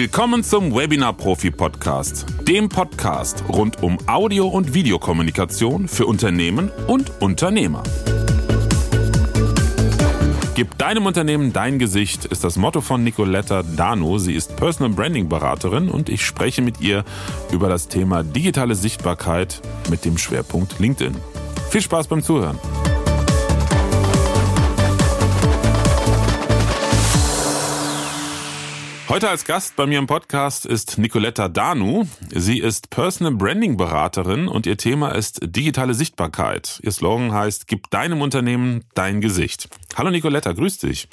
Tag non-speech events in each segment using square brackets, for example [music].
Willkommen zum Webinar Profi Podcast, dem Podcast rund um Audio- und Videokommunikation für Unternehmen und Unternehmer. Gib deinem Unternehmen dein Gesicht ist das Motto von Nicoletta Dano. Sie ist Personal Branding Beraterin und ich spreche mit ihr über das Thema digitale Sichtbarkeit mit dem Schwerpunkt LinkedIn. Viel Spaß beim Zuhören. Heute als Gast bei mir im Podcast ist Nicoletta Danu. Sie ist Personal Branding Beraterin und ihr Thema ist digitale Sichtbarkeit. Ihr Slogan heißt, gib deinem Unternehmen dein Gesicht. Hallo Nicoletta, grüß dich.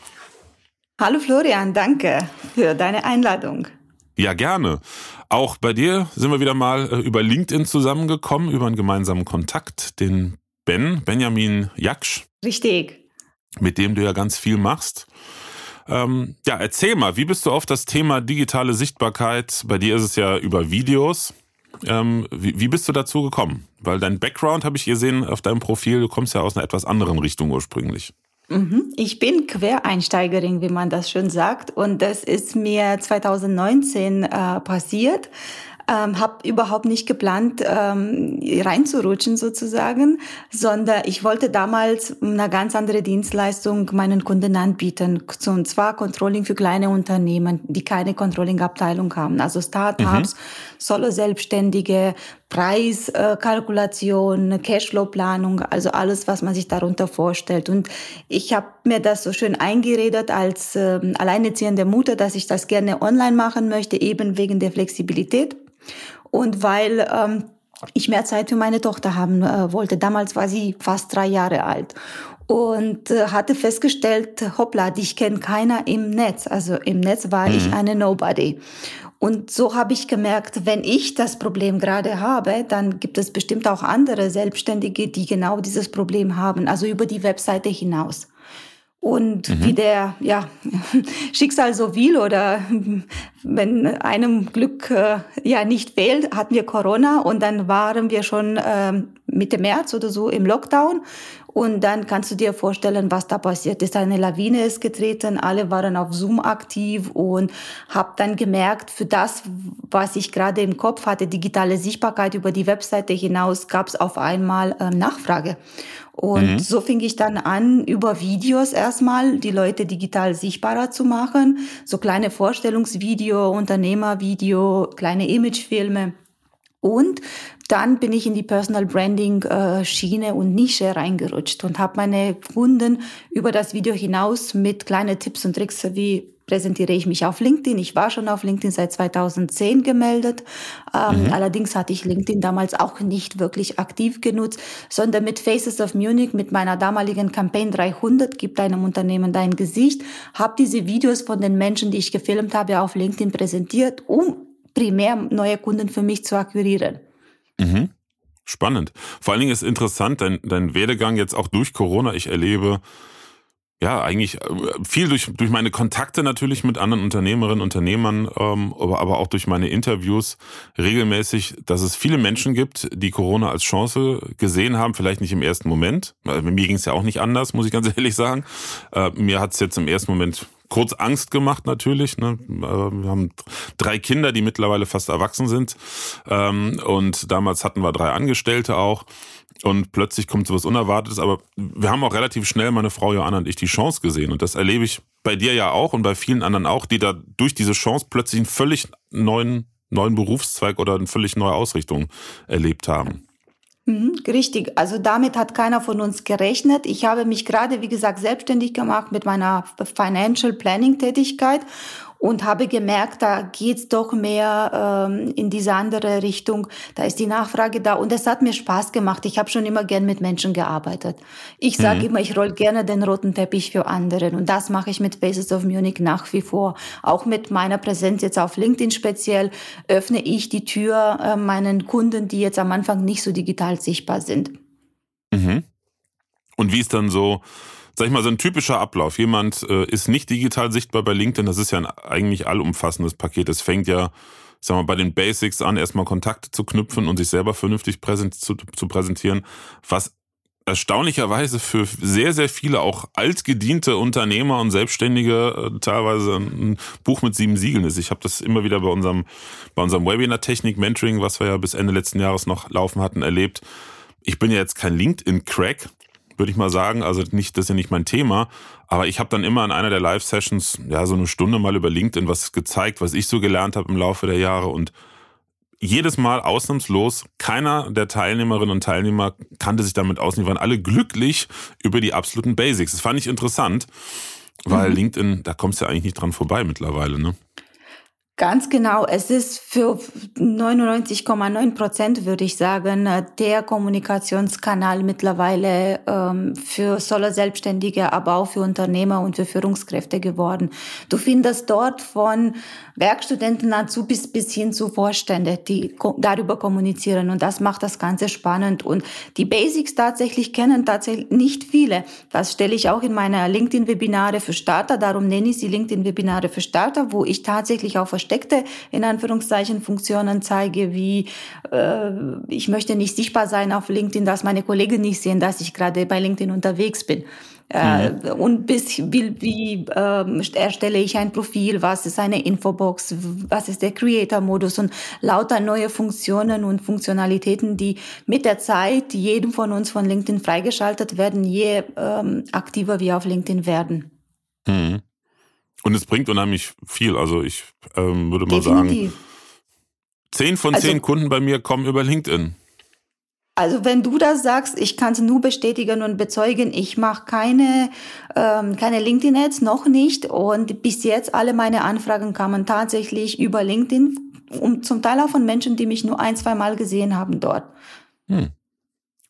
Hallo Florian, danke für deine Einladung. Ja, gerne. Auch bei dir sind wir wieder mal äh, über LinkedIn zusammengekommen, über einen gemeinsamen Kontakt, den Ben, Benjamin Jaksch. Richtig. Mit dem du ja ganz viel machst. Ähm, ja, erzähl mal, wie bist du auf das Thema digitale Sichtbarkeit? Bei dir ist es ja über Videos. Ähm, wie, wie bist du dazu gekommen? Weil dein Background habe ich gesehen auf deinem Profil, du kommst ja aus einer etwas anderen Richtung ursprünglich. Mhm. Ich bin Quereinsteigerin, wie man das schön sagt. Und das ist mir 2019 äh, passiert ähm, habe überhaupt nicht geplant, ähm, reinzurutschen sozusagen, sondern ich wollte damals eine ganz andere Dienstleistung meinen Kunden anbieten. Und zwar Controlling für kleine Unternehmen, die keine Controlling-Abteilung haben. Also Startups, mhm. Solo-Selbstständige, Preiskalkulation, Cashflow-Planung, also alles, was man sich darunter vorstellt. Und ich habe mir das so schön eingeredet als äh, alleinerziehende Mutter, dass ich das gerne online machen möchte, eben wegen der Flexibilität und weil ähm, ich mehr Zeit für meine Tochter haben äh, wollte. Damals war sie fast drei Jahre alt und äh, hatte festgestellt, hoppla, dich kennt keiner im Netz. Also im Netz war mhm. ich eine Nobody. Und so habe ich gemerkt, wenn ich das Problem gerade habe, dann gibt es bestimmt auch andere Selbstständige, die genau dieses Problem haben, also über die Webseite hinaus. Und mhm. wie der ja, [laughs] Schicksal so will oder wenn einem Glück äh, ja nicht fehlt, hatten wir Corona und dann waren wir schon äh, Mitte März oder so im Lockdown. Und dann kannst du dir vorstellen, was da passiert ist. Eine Lawine ist getreten, alle waren auf Zoom aktiv und habe dann gemerkt, für das, was ich gerade im Kopf hatte, digitale Sichtbarkeit über die Webseite hinaus, gab es auf einmal äh, Nachfrage. Und mhm. so fing ich dann an, über Videos erstmal die Leute digital sichtbarer zu machen. So kleine Vorstellungsvideo, Unternehmervideo, kleine Imagefilme. Und dann bin ich in die Personal Branding äh, Schiene und Nische reingerutscht und habe meine Kunden über das Video hinaus mit kleinen Tipps und Tricks wie präsentiere ich mich auf LinkedIn. Ich war schon auf LinkedIn seit 2010 gemeldet. Ähm, mhm. Allerdings hatte ich LinkedIn damals auch nicht wirklich aktiv genutzt, sondern mit Faces of Munich, mit meiner damaligen Campaign 300, gibt deinem Unternehmen dein Gesicht, habe diese Videos von den Menschen, die ich gefilmt habe, auf LinkedIn präsentiert, um primär neue Kunden für mich zu akquirieren. Mhm. Spannend. Vor allen Dingen ist interessant, dein, dein Werdegang jetzt auch durch Corona. Ich erlebe ja, eigentlich äh, viel durch, durch meine Kontakte natürlich mit anderen Unternehmerinnen, Unternehmern, ähm, aber, aber auch durch meine Interviews regelmäßig, dass es viele Menschen gibt, die Corona als Chance gesehen haben, vielleicht nicht im ersten Moment. Bei mir ging es ja auch nicht anders, muss ich ganz [laughs] ehrlich sagen. Äh, mir hat es jetzt im ersten Moment kurz Angst gemacht natürlich. Ne? Äh, wir haben drei Kinder, die mittlerweile fast erwachsen sind. Ähm, und damals hatten wir drei Angestellte auch und plötzlich kommt sowas Unerwartetes. Aber wir haben auch relativ schnell, meine Frau Joanna und ich, die Chance gesehen. Und das erlebe ich bei dir ja auch und bei vielen anderen auch, die da durch diese Chance plötzlich einen völlig neuen, neuen Berufszweig oder eine völlig neue Ausrichtung erlebt haben. Mhm, richtig. Also damit hat keiner von uns gerechnet. Ich habe mich gerade, wie gesagt, selbstständig gemacht mit meiner Financial Planning Tätigkeit und habe gemerkt, da geht's doch mehr ähm, in diese andere Richtung. Da ist die Nachfrage da und es hat mir Spaß gemacht. Ich habe schon immer gern mit Menschen gearbeitet. Ich sage mhm. immer, ich roll gerne den roten Teppich für andere und das mache ich mit Faces of Munich nach wie vor. Auch mit meiner Präsenz jetzt auf LinkedIn speziell öffne ich die Tür äh, meinen Kunden, die jetzt am Anfang nicht so digital sichtbar sind. Mhm. Und wie ist dann so sag ich mal, so ein typischer Ablauf. Jemand äh, ist nicht digital sichtbar bei LinkedIn, das ist ja ein eigentlich allumfassendes Paket. Es fängt ja, sag mal, bei den Basics an, erstmal Kontakte zu knüpfen und sich selber vernünftig präsent, zu, zu präsentieren. Was erstaunlicherweise für sehr, sehr viele auch altgediente Unternehmer und Selbstständige äh, teilweise ein Buch mit sieben Siegeln ist. Ich habe das immer wieder bei unserem, bei unserem Webinar Technik Mentoring, was wir ja bis Ende letzten Jahres noch laufen hatten, erlebt. Ich bin ja jetzt kein LinkedIn-Crack, würde ich mal sagen. Also nicht, das ist ja nicht mein Thema. Aber ich habe dann immer in einer der Live-Sessions ja so eine Stunde mal über LinkedIn was gezeigt, was ich so gelernt habe im Laufe der Jahre und jedes Mal ausnahmslos, keiner der Teilnehmerinnen und Teilnehmer kannte sich damit aus. Die waren alle glücklich über die absoluten Basics. Das fand ich interessant, weil mhm. LinkedIn, da kommst du ja eigentlich nicht dran vorbei mittlerweile, ne? Ganz genau. Es ist für 99,9 Prozent, würde ich sagen, der Kommunikationskanal mittlerweile ähm, für solo Selbstständige, aber auch für Unternehmer und für Führungskräfte geworden. Du findest dort von Werkstudenten, Azubis bis hin zu Vorstände, die darüber kommunizieren. Und das macht das Ganze spannend. Und die Basics tatsächlich kennen tatsächlich nicht viele. Das stelle ich auch in meiner LinkedIn-Webinare für Starter. Darum nenne ich sie LinkedIn-Webinare für Starter, wo ich tatsächlich auch versteckte, in Anführungszeichen, Funktionen zeige, wie äh, ich möchte nicht sichtbar sein auf LinkedIn, dass meine Kollegen nicht sehen, dass ich gerade bei LinkedIn unterwegs bin. Äh, mhm. Und bis wie, wie äh, erstelle ich ein Profil, was ist eine Infobox, was ist der Creator-Modus und lauter neue Funktionen und Funktionalitäten, die mit der Zeit jedem von uns von LinkedIn freigeschaltet werden, je ähm, aktiver wir auf LinkedIn werden. Mhm. Und es bringt unheimlich viel. Also ich ähm, würde mal Definitiv. sagen, zehn von also, zehn Kunden bei mir kommen über LinkedIn. Also wenn du das sagst, ich kann es nur bestätigen und bezeugen, ich mache keine, ähm, keine LinkedIn-Ads, noch nicht. Und bis jetzt alle meine Anfragen kamen tatsächlich über LinkedIn, und zum Teil auch von Menschen, die mich nur ein, zwei Mal gesehen haben dort. Hm.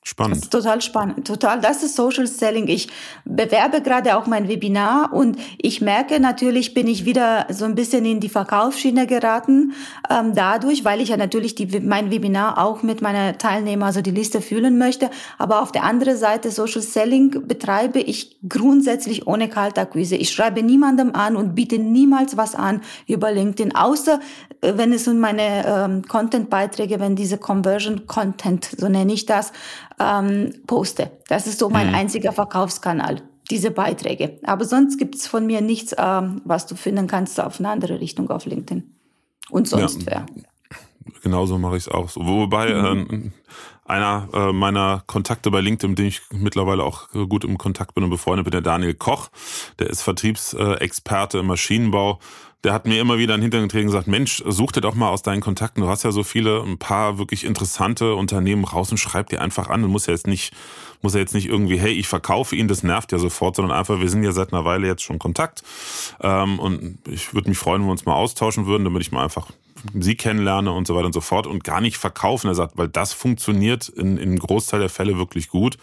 Spannend. Das ist total spannend. Total. Das ist Social Selling. Ich bewerbe gerade auch mein Webinar und ich merke natürlich, bin ich wieder so ein bisschen in die Verkaufsschiene geraten, ähm, dadurch, weil ich ja natürlich die, mein Webinar auch mit meiner Teilnehmer, also die Liste fühlen möchte. Aber auf der anderen Seite Social Selling betreibe ich grundsätzlich ohne Kaltakquise. Ich schreibe niemandem an und biete niemals was an über LinkedIn, außer äh, wenn es um meine ähm, Content-Beiträge, wenn diese Conversion-Content, so nenne ich das, ähm, poste. Das ist so mein mhm. einziger Verkaufskanal, diese Beiträge. Aber sonst gibt es von mir nichts, ähm, was du finden kannst auf eine andere Richtung auf LinkedIn. Und sonst ja, wer. Genauso mache ich es auch. So. Wobei mhm. äh, einer äh, meiner Kontakte bei LinkedIn, mit dem ich mittlerweile auch gut im Kontakt bin und befreundet bin, der Daniel Koch. Der ist Vertriebsexperte im Maschinenbau der hat mir immer wieder in den Hintern getreten und gesagt, Mensch, such dir doch mal aus deinen Kontakten, du hast ja so viele, ein paar wirklich interessante Unternehmen raus und schreib dir einfach an. Du musst ja jetzt nicht, muss ja jetzt nicht irgendwie, hey, ich verkaufe ihn, das nervt ja sofort, sondern einfach, wir sind ja seit einer Weile jetzt schon in Kontakt. Ähm, und ich würde mich freuen, wenn wir uns mal austauschen würden, damit ich mal einfach sie kennenlerne und so weiter und so fort und gar nicht verkaufen. Er sagt, weil das funktioniert in, in Großteil der Fälle wirklich gut.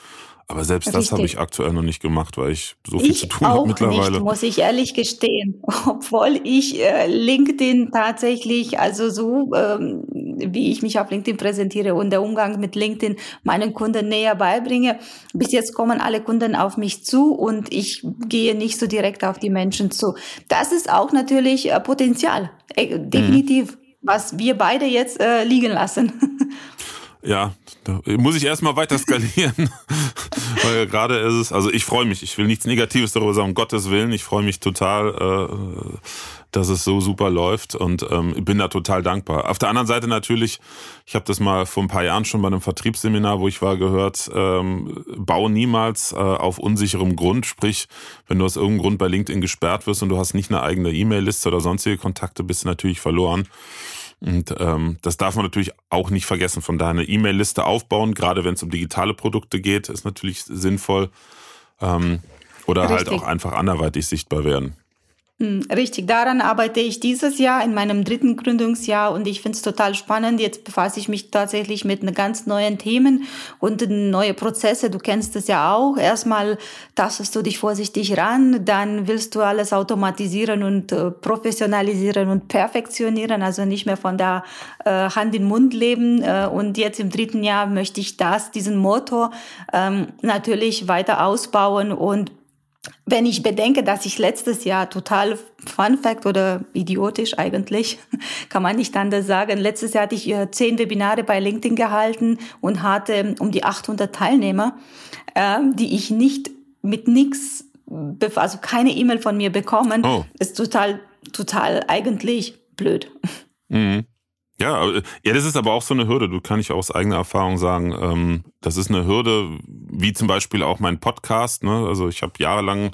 Aber selbst Richtig. das habe ich aktuell noch nicht gemacht, weil ich so viel ich zu tun habe mittlerweile. Nicht, muss ich ehrlich gestehen. [laughs] Obwohl ich äh, LinkedIn tatsächlich, also so ähm, wie ich mich auf LinkedIn präsentiere und der Umgang mit LinkedIn meinen Kunden näher beibringe. Bis jetzt kommen alle Kunden auf mich zu und ich gehe nicht so direkt auf die Menschen zu. Das ist auch natürlich äh, Potenzial, äh, definitiv, mhm. was wir beide jetzt äh, liegen lassen. [laughs] Ja, da muss ich erstmal weiter skalieren. [laughs] Weil gerade ist es, also ich freue mich, ich will nichts Negatives darüber sagen, um Gottes Willen, ich freue mich total, äh, dass es so super läuft und ähm, bin da total dankbar. Auf der anderen Seite natürlich, ich habe das mal vor ein paar Jahren schon bei einem Vertriebsseminar, wo ich war, gehört, ähm, bau niemals äh, auf unsicherem Grund, sprich, wenn du aus irgendeinem Grund bei LinkedIn gesperrt wirst und du hast nicht eine eigene E-Mail-Liste oder sonstige Kontakte, bist du natürlich verloren. Und ähm, das darf man natürlich auch nicht vergessen. Von daher eine E-Mail-Liste aufbauen, gerade wenn es um digitale Produkte geht, ist natürlich sinnvoll. Ähm, oder Richtig. halt auch einfach anderweitig sichtbar werden. Hm, richtig, daran arbeite ich dieses Jahr in meinem dritten Gründungsjahr und ich finde es total spannend. Jetzt befasse ich mich tatsächlich mit ganz neuen Themen und neue Prozesse. Du kennst es ja auch. Erstmal tastest du dich vorsichtig ran, dann willst du alles automatisieren und äh, professionalisieren und perfektionieren, also nicht mehr von der äh, Hand in Mund leben. Äh, und jetzt im dritten Jahr möchte ich das, diesen Motor ähm, natürlich weiter ausbauen und wenn ich bedenke, dass ich letztes Jahr total Fun Fact oder idiotisch eigentlich, [laughs] kann man nicht anders sagen. Letztes Jahr hatte ich äh, zehn Webinare bei LinkedIn gehalten und hatte um die 800 Teilnehmer, äh, die ich nicht mit nichts, also keine E-Mail von mir bekommen. Oh. Ist total, total eigentlich blöd. Mhm. Ja, ja, das ist aber auch so eine Hürde. Du kann ich aus eigener Erfahrung sagen, ähm, das ist eine Hürde, wie zum Beispiel auch mein Podcast. Ne? Also ich habe jahrelang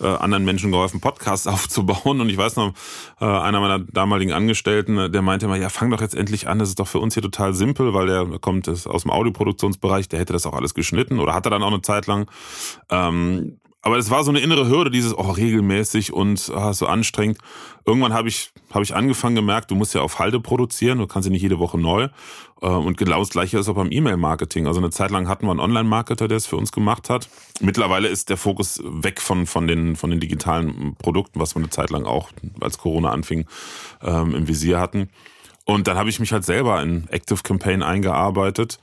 äh, anderen Menschen geholfen, Podcasts [laughs] aufzubauen. Und ich weiß noch, äh, einer meiner damaligen Angestellten, der meinte immer, ja, fang doch jetzt endlich an, das ist doch für uns hier total simpel, weil der kommt aus dem Audioproduktionsbereich, der hätte das auch alles geschnitten oder hatte dann auch eine Zeit lang. Ähm, aber es war so eine innere Hürde, dieses oh, regelmäßig und oh, so anstrengend. Irgendwann habe ich, hab ich angefangen gemerkt, du musst ja auf Halde produzieren, du kannst ja nicht jede Woche neu. Äh, und genau das gleiche ist auch beim E-Mail-Marketing. Also eine Zeit lang hatten wir einen Online-Marketer, der es für uns gemacht hat. Mittlerweile ist der Fokus weg von, von, den, von den digitalen Produkten, was wir eine Zeit lang auch, als Corona anfing, ähm, im Visier hatten. Und dann habe ich mich halt selber in Active Campaign eingearbeitet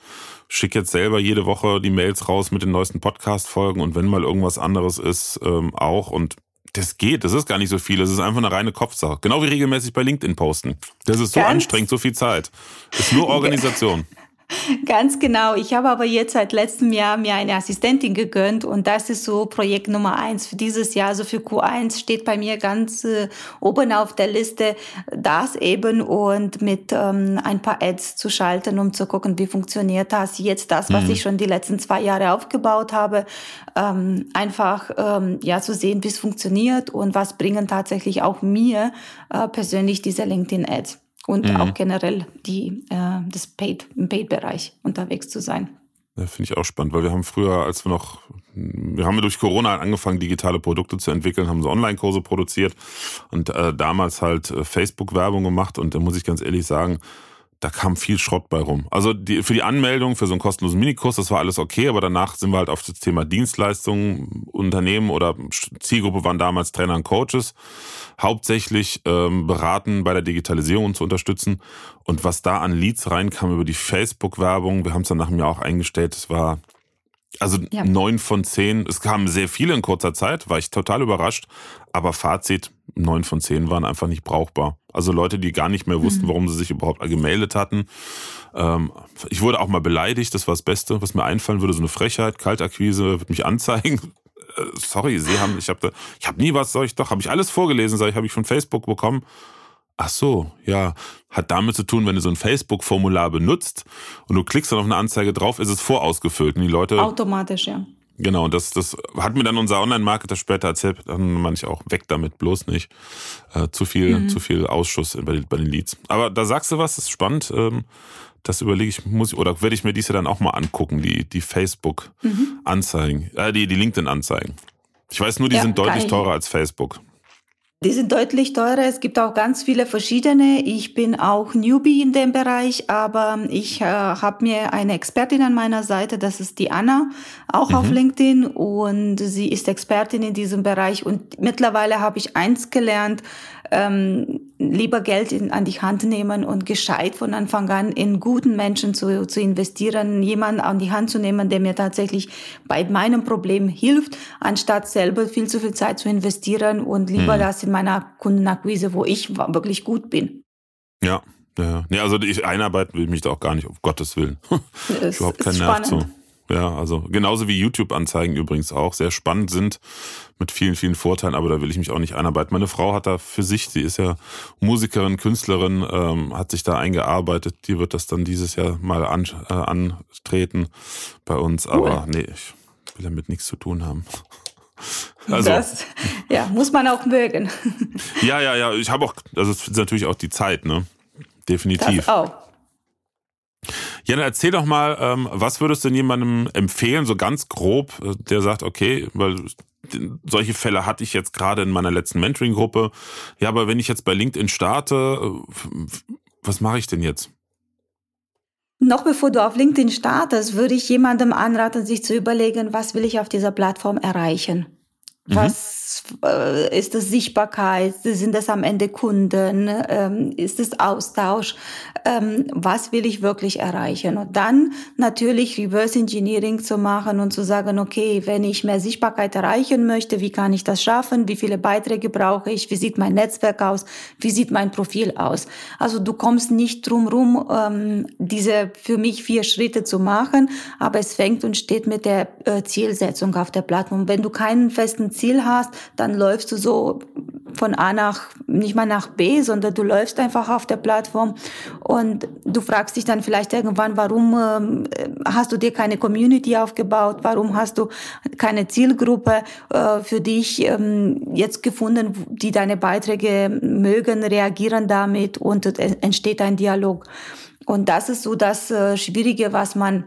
schicke jetzt selber jede Woche die Mails raus mit den neuesten Podcast-Folgen und wenn mal irgendwas anderes ist, ähm, auch. Und das geht, das ist gar nicht so viel, das ist einfach eine reine Kopfsache. Genau wie regelmäßig bei LinkedIn posten. Das ist so Ganz anstrengend, so viel Zeit. Ist nur [laughs] Organisation. [laughs] Ganz genau. Ich habe aber jetzt seit letztem Jahr mir eine Assistentin gegönnt und das ist so Projekt Nummer eins für dieses Jahr. Also für Q1 steht bei mir ganz äh, oben auf der Liste das eben und mit ähm, ein paar Ads zu schalten, um zu gucken, wie funktioniert das. Jetzt das, was mhm. ich schon die letzten zwei Jahre aufgebaut habe, ähm, einfach ähm, ja zu sehen, wie es funktioniert und was bringen tatsächlich auch mir äh, persönlich diese LinkedIn Ads und mhm. auch generell die, äh, das Paid, im Paid-Bereich unterwegs zu sein. Ja, finde ich auch spannend, weil wir haben früher, als wir noch, wir haben durch Corona angefangen, digitale Produkte zu entwickeln, haben so Online-Kurse produziert und äh, damals halt äh, Facebook-Werbung gemacht und da muss ich ganz ehrlich sagen, da kam viel Schrott bei rum. Also die, für die Anmeldung für so einen kostenlosen Minikurs, das war alles okay, aber danach sind wir halt auf das Thema Dienstleistungen, Unternehmen oder Zielgruppe waren damals Trainer und Coaches, hauptsächlich ähm, beraten bei der Digitalisierung zu unterstützen. Und was da an Leads reinkam über die Facebook-Werbung, wir haben es dann nach Jahr auch eingestellt, es war also neun ja. von zehn, es kamen sehr viele in kurzer Zeit, war ich total überrascht. Aber Fazit, neun von zehn waren einfach nicht brauchbar. Also Leute, die gar nicht mehr wussten, mhm. warum sie sich überhaupt gemeldet hatten. Ähm, ich wurde auch mal beleidigt, das war das Beste, was mir einfallen würde, so eine Frechheit, Kaltakquise, wird mich anzeigen. [laughs] Äh, sorry, Sie haben, ich habe ich hab nie was, soll ich doch, habe ich alles vorgelesen, sag ich, habe ich von Facebook bekommen. Ach so, ja, hat damit zu tun, wenn du so ein Facebook-Formular benutzt und du klickst dann auf eine Anzeige drauf, ist es vorausgefüllt und die Leute. Automatisch, ja. Genau, das, das hat mir dann unser Online-Marketer später erzählt, dann manche auch weg damit, bloß nicht. Äh, zu viel, mhm. zu viel Ausschuss bei, bei, den Leads. Aber da sagst du was, das ist spannend. Ähm, das überlege ich, muss ich, oder werde ich mir dies ja dann auch mal angucken, die, die Facebook-Anzeigen, mhm. äh, die, die LinkedIn-Anzeigen. Ich weiß nur, die ja, sind deutlich teurer als Facebook. Die sind deutlich teurer. Es gibt auch ganz viele verschiedene. Ich bin auch Newbie in dem Bereich, aber ich äh, habe mir eine Expertin an meiner Seite, das ist die Anna, auch mhm. auf LinkedIn und sie ist Expertin in diesem Bereich und mittlerweile habe ich eins gelernt, ähm, lieber Geld in, an die Hand nehmen und gescheit von Anfang an in guten Menschen zu, zu investieren, jemanden an die Hand zu nehmen, der mir tatsächlich bei meinem Problem hilft, anstatt selber viel zu viel Zeit zu investieren und lieber hm. das in meiner Kundenakquise, wo ich wirklich gut bin. Ja, ja. Nee, also ich einarbeiten will mich da auch gar nicht, auf Gottes Willen. [laughs] ich überhaupt keinen Nerv zu. Ja, also genauso wie YouTube-Anzeigen übrigens auch sehr spannend sind mit vielen, vielen Vorteilen, aber da will ich mich auch nicht einarbeiten. Meine Frau hat da für sich, sie ist ja Musikerin, Künstlerin, ähm, hat sich da eingearbeitet. Die wird das dann dieses Jahr mal an, äh, antreten bei uns, aber cool. nee, ich will damit nichts zu tun haben. [laughs] Also, das, ja, muss man auch mögen. Ja, ja, ja, ich habe auch, also es ist natürlich auch die Zeit, ne? Definitiv. Das auch. Jana, erzähl doch mal, ähm, was würdest du denn jemandem empfehlen, so ganz grob, äh, der sagt, okay, weil solche Fälle hatte ich jetzt gerade in meiner letzten Mentoring-Gruppe. Ja, aber wenn ich jetzt bei LinkedIn starte, äh, was mache ich denn jetzt? Noch bevor du auf LinkedIn startest, würde ich jemandem anraten, sich zu überlegen, was will ich auf dieser Plattform erreichen. Mhm. Was äh, ist das Sichtbarkeit? Sind das am Ende Kunden? Ähm, ist es Austausch? Ähm, was will ich wirklich erreichen? Und dann natürlich Reverse Engineering zu machen und zu sagen, okay, wenn ich mehr Sichtbarkeit erreichen möchte, wie kann ich das schaffen? Wie viele Beiträge brauche ich? Wie sieht mein Netzwerk aus? Wie sieht mein Profil aus? Also du kommst nicht drum rum, ähm, diese für mich vier Schritte zu machen, aber es fängt und steht mit der äh, Zielsetzung auf der Plattform. Wenn du keinen festen Ziel hast, dann läufst du so von A nach, nicht mal nach B, sondern du läufst einfach auf der Plattform und du fragst dich dann vielleicht irgendwann, warum äh, hast du dir keine Community aufgebaut, warum hast du keine Zielgruppe äh, für dich ähm, jetzt gefunden, die deine Beiträge mögen, reagieren damit und entsteht ein Dialog. Und das ist so das äh, Schwierige, was man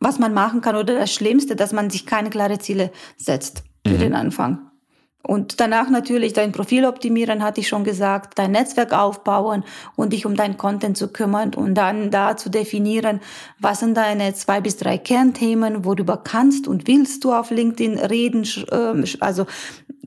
was man machen kann oder das Schlimmste, dass man sich keine klare Ziele setzt für mhm. den Anfang. Und danach natürlich dein Profil optimieren, hatte ich schon gesagt, dein Netzwerk aufbauen und dich um dein Content zu kümmern und dann da zu definieren, was sind deine zwei bis drei Kernthemen, worüber kannst und willst du auf LinkedIn reden, ähm, also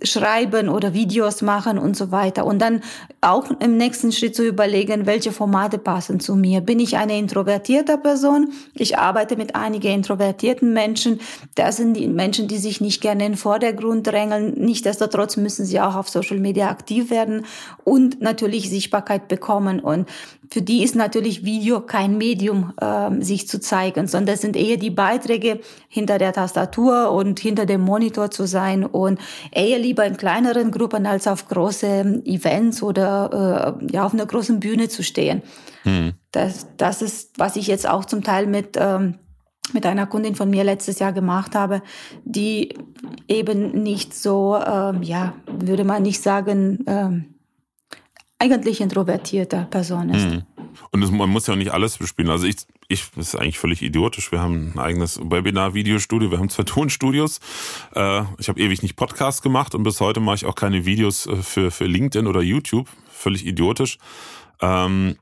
schreiben oder Videos machen und so weiter. Und dann auch im nächsten Schritt zu überlegen, welche Formate passen zu mir. Bin ich eine introvertierte Person? Ich arbeite mit einigen introvertierten Menschen. Das sind die Menschen, die sich nicht gerne in den Vordergrund drängeln. Nichtsdestotrotz müssen sie auch auf Social Media aktiv werden und natürlich Sichtbarkeit bekommen. Und für die ist natürlich Video kein Medium, äh, sich zu zeigen, sondern es sind eher die Beiträge hinter der Tastatur und hinter dem Monitor zu sein und eher lieber in kleineren Gruppen als auf große Events oder äh, ja auf einer großen Bühne zu stehen. Hm. Das, das ist, was ich jetzt auch zum Teil mit ähm, mit einer Kundin von mir letztes Jahr gemacht habe, die eben nicht so, ähm, ja, würde man nicht sagen, ähm, eigentlich introvertierte Person ist. Mhm. Und das, man muss ja auch nicht alles bespielen. Also ich, ich, das ist eigentlich völlig idiotisch. Wir haben ein eigenes Webinar-Videostudio, wir haben zwei [laughs] Tonstudios. Äh, ich habe ewig nicht Podcast gemacht und bis heute mache ich auch keine Videos äh, für, für LinkedIn oder YouTube. Völlig idiotisch. Ähm,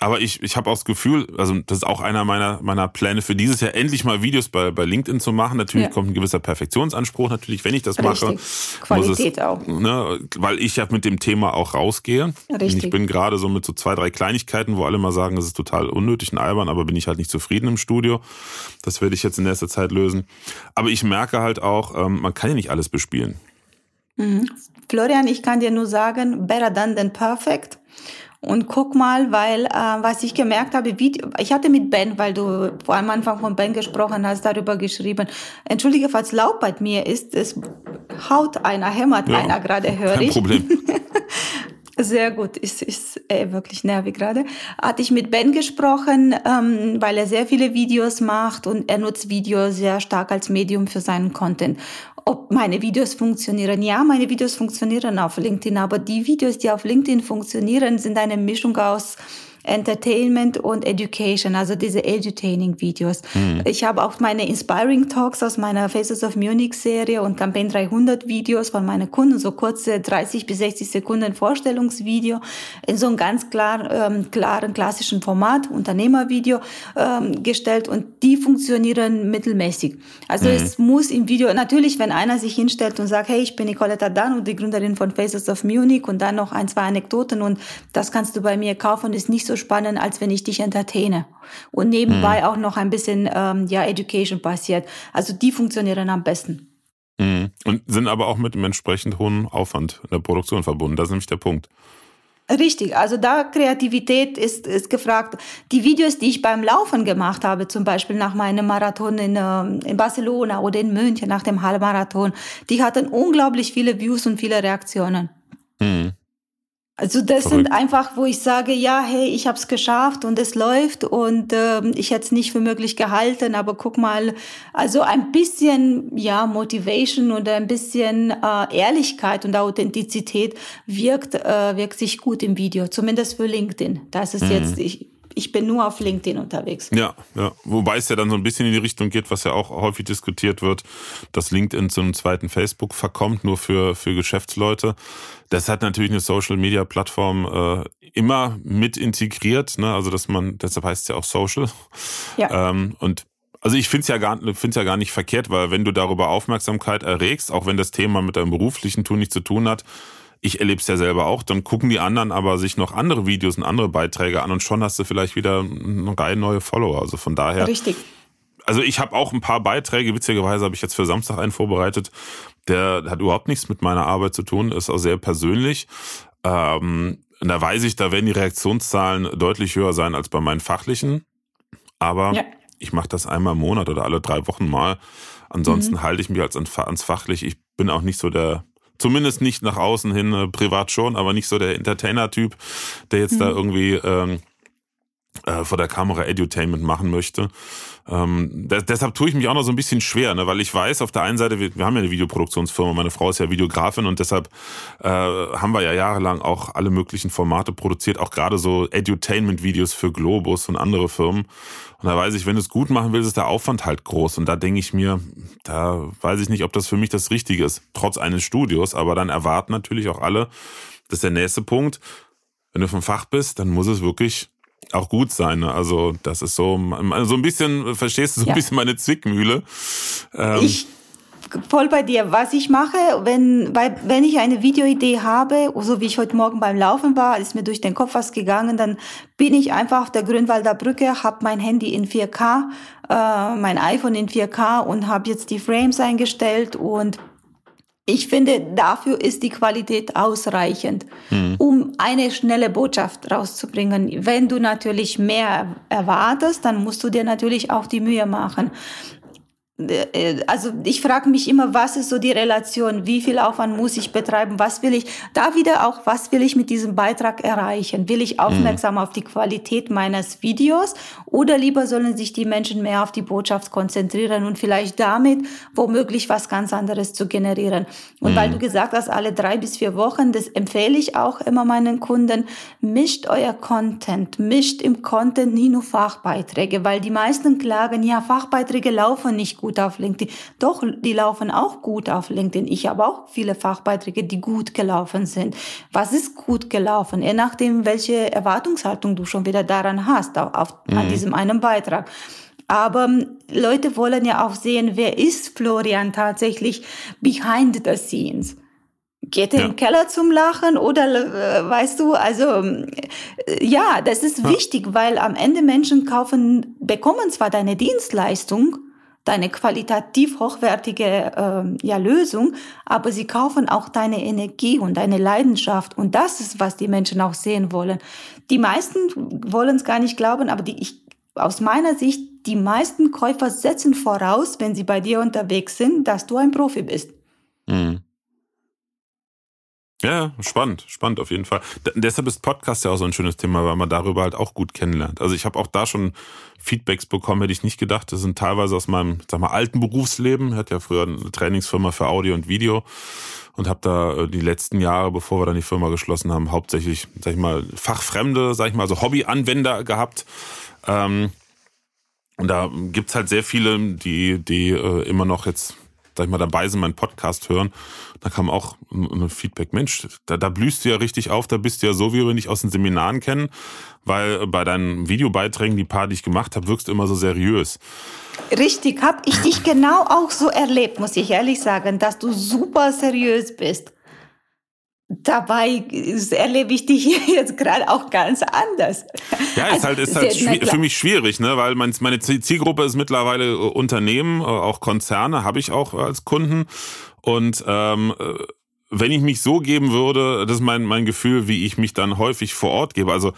aber ich, ich habe auch das Gefühl, also das ist auch einer meiner, meiner Pläne für dieses Jahr, endlich mal Videos bei, bei LinkedIn zu machen. Natürlich ja. kommt ein gewisser Perfektionsanspruch, natürlich, wenn ich das Richtig. mache. Qualität es, auch. Ne, weil ich ja mit dem Thema auch rausgehe. Richtig. Ich bin gerade so mit so zwei, drei Kleinigkeiten, wo alle mal sagen, das ist total unnötig und albern, aber bin ich halt nicht zufrieden im Studio. Das werde ich jetzt in nächster Zeit lösen. Aber ich merke halt auch, ähm, man kann ja nicht alles bespielen. Mhm. Florian, ich kann dir nur sagen, better done than perfect. Und guck mal, weil äh, was ich gemerkt habe, wie, ich hatte mit Ben, weil du vor am Anfang von Ben gesprochen hast, darüber geschrieben. Entschuldige, falls laut bei mir ist, es haut einer, hämmert ja, einer gerade, höre ich. Kein Problem. [laughs] Sehr gut, ist, ist äh, wirklich nervig gerade. Hatte ich mit Ben gesprochen, ähm, weil er sehr viele Videos macht und er nutzt Videos sehr stark als Medium für seinen Content ob meine Videos funktionieren. Ja, meine Videos funktionieren auf LinkedIn, aber die Videos, die auf LinkedIn funktionieren, sind eine Mischung aus Entertainment und Education, also diese Edutaining-Videos. Mhm. Ich habe auch meine Inspiring Talks aus meiner Faces of Munich Serie und Campaign 300 Videos von meinen Kunden, so kurze 30 bis 60 Sekunden Vorstellungsvideo in so einem ganz klar, ähm, klaren klassischen Format, Unternehmervideo ähm, gestellt und die funktionieren mittelmäßig. Also mhm. es muss im Video, natürlich, wenn einer sich hinstellt und sagt, hey, ich bin Nicoletta Dan und die Gründerin von Faces of Munich und dann noch ein, zwei Anekdoten und das kannst du bei mir kaufen, ist nicht so spannend, als wenn ich dich entertaine. Und nebenbei mhm. auch noch ein bisschen ähm, ja, Education passiert. Also die funktionieren am besten. Mhm. Und sind aber auch mit einem entsprechend hohen Aufwand in der Produktion verbunden. Das ist nämlich der Punkt. Richtig, also da Kreativität ist, ist gefragt. Die Videos, die ich beim Laufen gemacht habe, zum Beispiel nach meinem Marathon in, ähm, in Barcelona oder in München nach dem Halbmarathon, die hatten unglaublich viele Views und viele Reaktionen. Mhm. Also das Verrückt. sind einfach, wo ich sage, ja, hey, ich habe es geschafft und es läuft und äh, ich hätte es nicht für möglich gehalten, aber guck mal, also ein bisschen ja Motivation oder ein bisschen äh, Ehrlichkeit und Authentizität wirkt äh, wirkt sich gut im Video, zumindest für LinkedIn. Das ist mhm. jetzt ich, ich bin nur auf LinkedIn unterwegs. Ja, ja. Wobei es ja dann so ein bisschen in die Richtung geht, was ja auch häufig diskutiert wird, dass LinkedIn zum zweiten Facebook verkommt, nur für, für Geschäftsleute. Das hat natürlich eine Social Media Plattform äh, immer mit integriert, ne? Also dass man, deshalb heißt es ja auch Social. Ja. Ähm, und Also ich finde es ja, gar, find's ja gar nicht verkehrt, weil wenn du darüber Aufmerksamkeit erregst, auch wenn das Thema mit deinem beruflichen Tun nichts zu tun hat, ich erlebe es ja selber auch, dann gucken die anderen aber sich noch andere Videos und andere Beiträge an und schon hast du vielleicht wieder eine Reihe neue Follower. Also von daher. Richtig. Also ich habe auch ein paar Beiträge, witzigerweise habe ich jetzt für Samstag einen vorbereitet, der hat überhaupt nichts mit meiner Arbeit zu tun, ist auch sehr persönlich. Ähm, da weiß ich, da werden die Reaktionszahlen deutlich höher sein als bei meinen fachlichen. Aber ja. ich mache das einmal im Monat oder alle drei Wochen mal. Ansonsten mhm. halte ich mich als ans fachlich. Ich bin auch nicht so der Zumindest nicht nach außen hin, äh, privat schon, aber nicht so der Entertainer-Typ, der jetzt mhm. da irgendwie ähm, äh, vor der Kamera Edutainment machen möchte. Ähm, das, deshalb tue ich mich auch noch so ein bisschen schwer, ne, weil ich weiß, auf der einen Seite, wir, wir haben ja eine Videoproduktionsfirma, meine Frau ist ja Videografin und deshalb äh, haben wir ja jahrelang auch alle möglichen Formate produziert, auch gerade so Edutainment-Videos für Globus und andere Firmen. Und da weiß ich, wenn du es gut machen willst, ist der Aufwand halt groß. Und da denke ich mir, da weiß ich nicht, ob das für mich das Richtige ist, trotz eines Studios. Aber dann erwarten natürlich auch alle, das ist der nächste Punkt. Wenn du vom Fach bist, dann muss es wirklich auch gut sein. Ne? Also das ist so, so ein bisschen, verstehst du, so ein ja. bisschen meine Zwickmühle. Ähm, ich voll bei dir. Was ich mache, wenn, weil, wenn ich eine Videoidee habe, so wie ich heute Morgen beim Laufen war, ist mir durch den Kopf was gegangen, dann bin ich einfach auf der Grünwalder Brücke, habe mein Handy in 4K, äh, mein iPhone in 4K und habe jetzt die Frames eingestellt und ich finde, dafür ist die Qualität ausreichend, mhm. um eine schnelle Botschaft rauszubringen. Wenn du natürlich mehr erwartest, dann musst du dir natürlich auch die Mühe machen. Äh, also ich frage mich immer, was ist so die Relation? Wie viel Aufwand muss ich betreiben? Was will ich? Da wieder auch, was will ich mit diesem Beitrag erreichen? Will ich aufmerksam mhm. auf die Qualität meines Videos oder lieber sollen sich die Menschen mehr auf die Botschaft konzentrieren und vielleicht damit womöglich was ganz anderes zu generieren? Und mhm. weil du gesagt hast, alle drei bis vier Wochen, das empfehle ich auch immer meinen Kunden, mischt euer Content, mischt im Content nie nur Fachbeiträge, weil die meisten klagen, ja, Fachbeiträge laufen nicht gut gut auf LinkedIn. Doch, die laufen auch gut auf LinkedIn. Ich habe auch viele Fachbeiträge, die gut gelaufen sind. Was ist gut gelaufen? Je nachdem, welche Erwartungshaltung du schon wieder daran hast, auf, auf mhm. an diesem einen Beitrag. Aber ähm, Leute wollen ja auch sehen, wer ist Florian tatsächlich behind the scenes. Geht er ja. im Keller zum Lachen oder äh, weißt du, also äh, ja, das ist ja. wichtig, weil am Ende Menschen kaufen, bekommen zwar deine Dienstleistung, deine qualitativ hochwertige äh, ja, Lösung, aber sie kaufen auch deine Energie und deine Leidenschaft. Und das ist, was die Menschen auch sehen wollen. Die meisten wollen es gar nicht glauben, aber die, ich, aus meiner Sicht, die meisten Käufer setzen voraus, wenn sie bei dir unterwegs sind, dass du ein Profi bist. Mhm. Ja, spannend, spannend auf jeden Fall. D deshalb ist Podcast ja auch so ein schönes Thema, weil man darüber halt auch gut kennenlernt. Also ich habe auch da schon Feedbacks bekommen, hätte ich nicht gedacht. Das sind teilweise aus meinem, sag mal, alten Berufsleben. Ich hatte ja früher eine Trainingsfirma für Audio und Video und habe da äh, die letzten Jahre, bevor wir dann die Firma geschlossen haben, hauptsächlich, sag ich mal, fachfremde, sag ich mal, also Hobbyanwender gehabt. Ähm, und da gibt's halt sehr viele, die, die äh, immer noch jetzt sag ich mal, dabei sind, meinen Podcast hören, da kam auch ein Feedback, Mensch, da, da blühst du ja richtig auf, da bist du ja so, wie wir dich aus den Seminaren kennen, weil bei deinen Videobeiträgen, die paar, die ich gemacht habe, wirkst du immer so seriös. Richtig, habe ich dich genau auch so erlebt, muss ich ehrlich sagen, dass du super seriös bist. Dabei erlebe ich dich [laughs] jetzt gerade auch ganz anders. Ja, ist also, halt, ist halt für mich schwierig, ne? weil meine Zielgruppe ist mittlerweile äh, Unternehmen, äh, auch Konzerne habe ich auch als Kunden. Und ähm, äh, wenn ich mich so geben würde, das ist mein, mein Gefühl, wie ich mich dann häufig vor Ort gebe. Also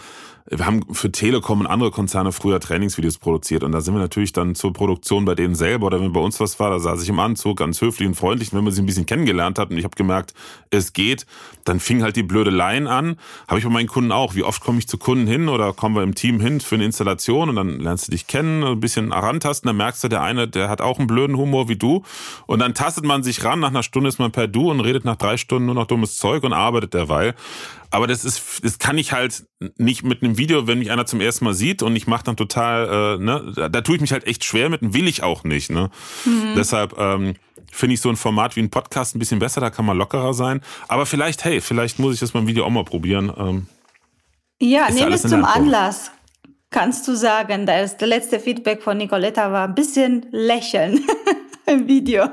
wir haben für Telekom und andere Konzerne früher Trainingsvideos produziert und da sind wir natürlich dann zur Produktion bei denen selber oder wenn bei uns was war, da saß ich im Anzug, ganz höflich und freundlich. Und wenn man sich ein bisschen kennengelernt hat und ich habe gemerkt, es geht, dann fing halt die blöde Blödeleien an. Habe ich bei meinen Kunden auch. Wie oft komme ich zu Kunden hin oder kommen wir im Team hin für eine Installation und dann lernst du dich kennen, ein bisschen herantasten, dann merkst du, der eine, der hat auch einen blöden Humor wie du und dann tastet man sich ran, nach einer Stunde ist man per Du und redet nach drei Stunden nur noch dummes Zeug und arbeitet derweil. Aber das ist, das kann ich halt nicht mit einem Video, wenn mich einer zum ersten Mal sieht und ich mache dann total, äh, ne, da, da tue ich mich halt echt schwer mit und will ich auch nicht. Ne? Mhm. Deshalb ähm, finde ich so ein Format wie ein Podcast ein bisschen besser, da kann man lockerer sein. Aber vielleicht, hey, vielleicht muss ich das beim Video auch mal probieren. Ähm, ja, nehme es zum Anlass. kannst du sagen, das letzte Feedback von Nicoletta war ein bisschen lächeln [laughs] im Video.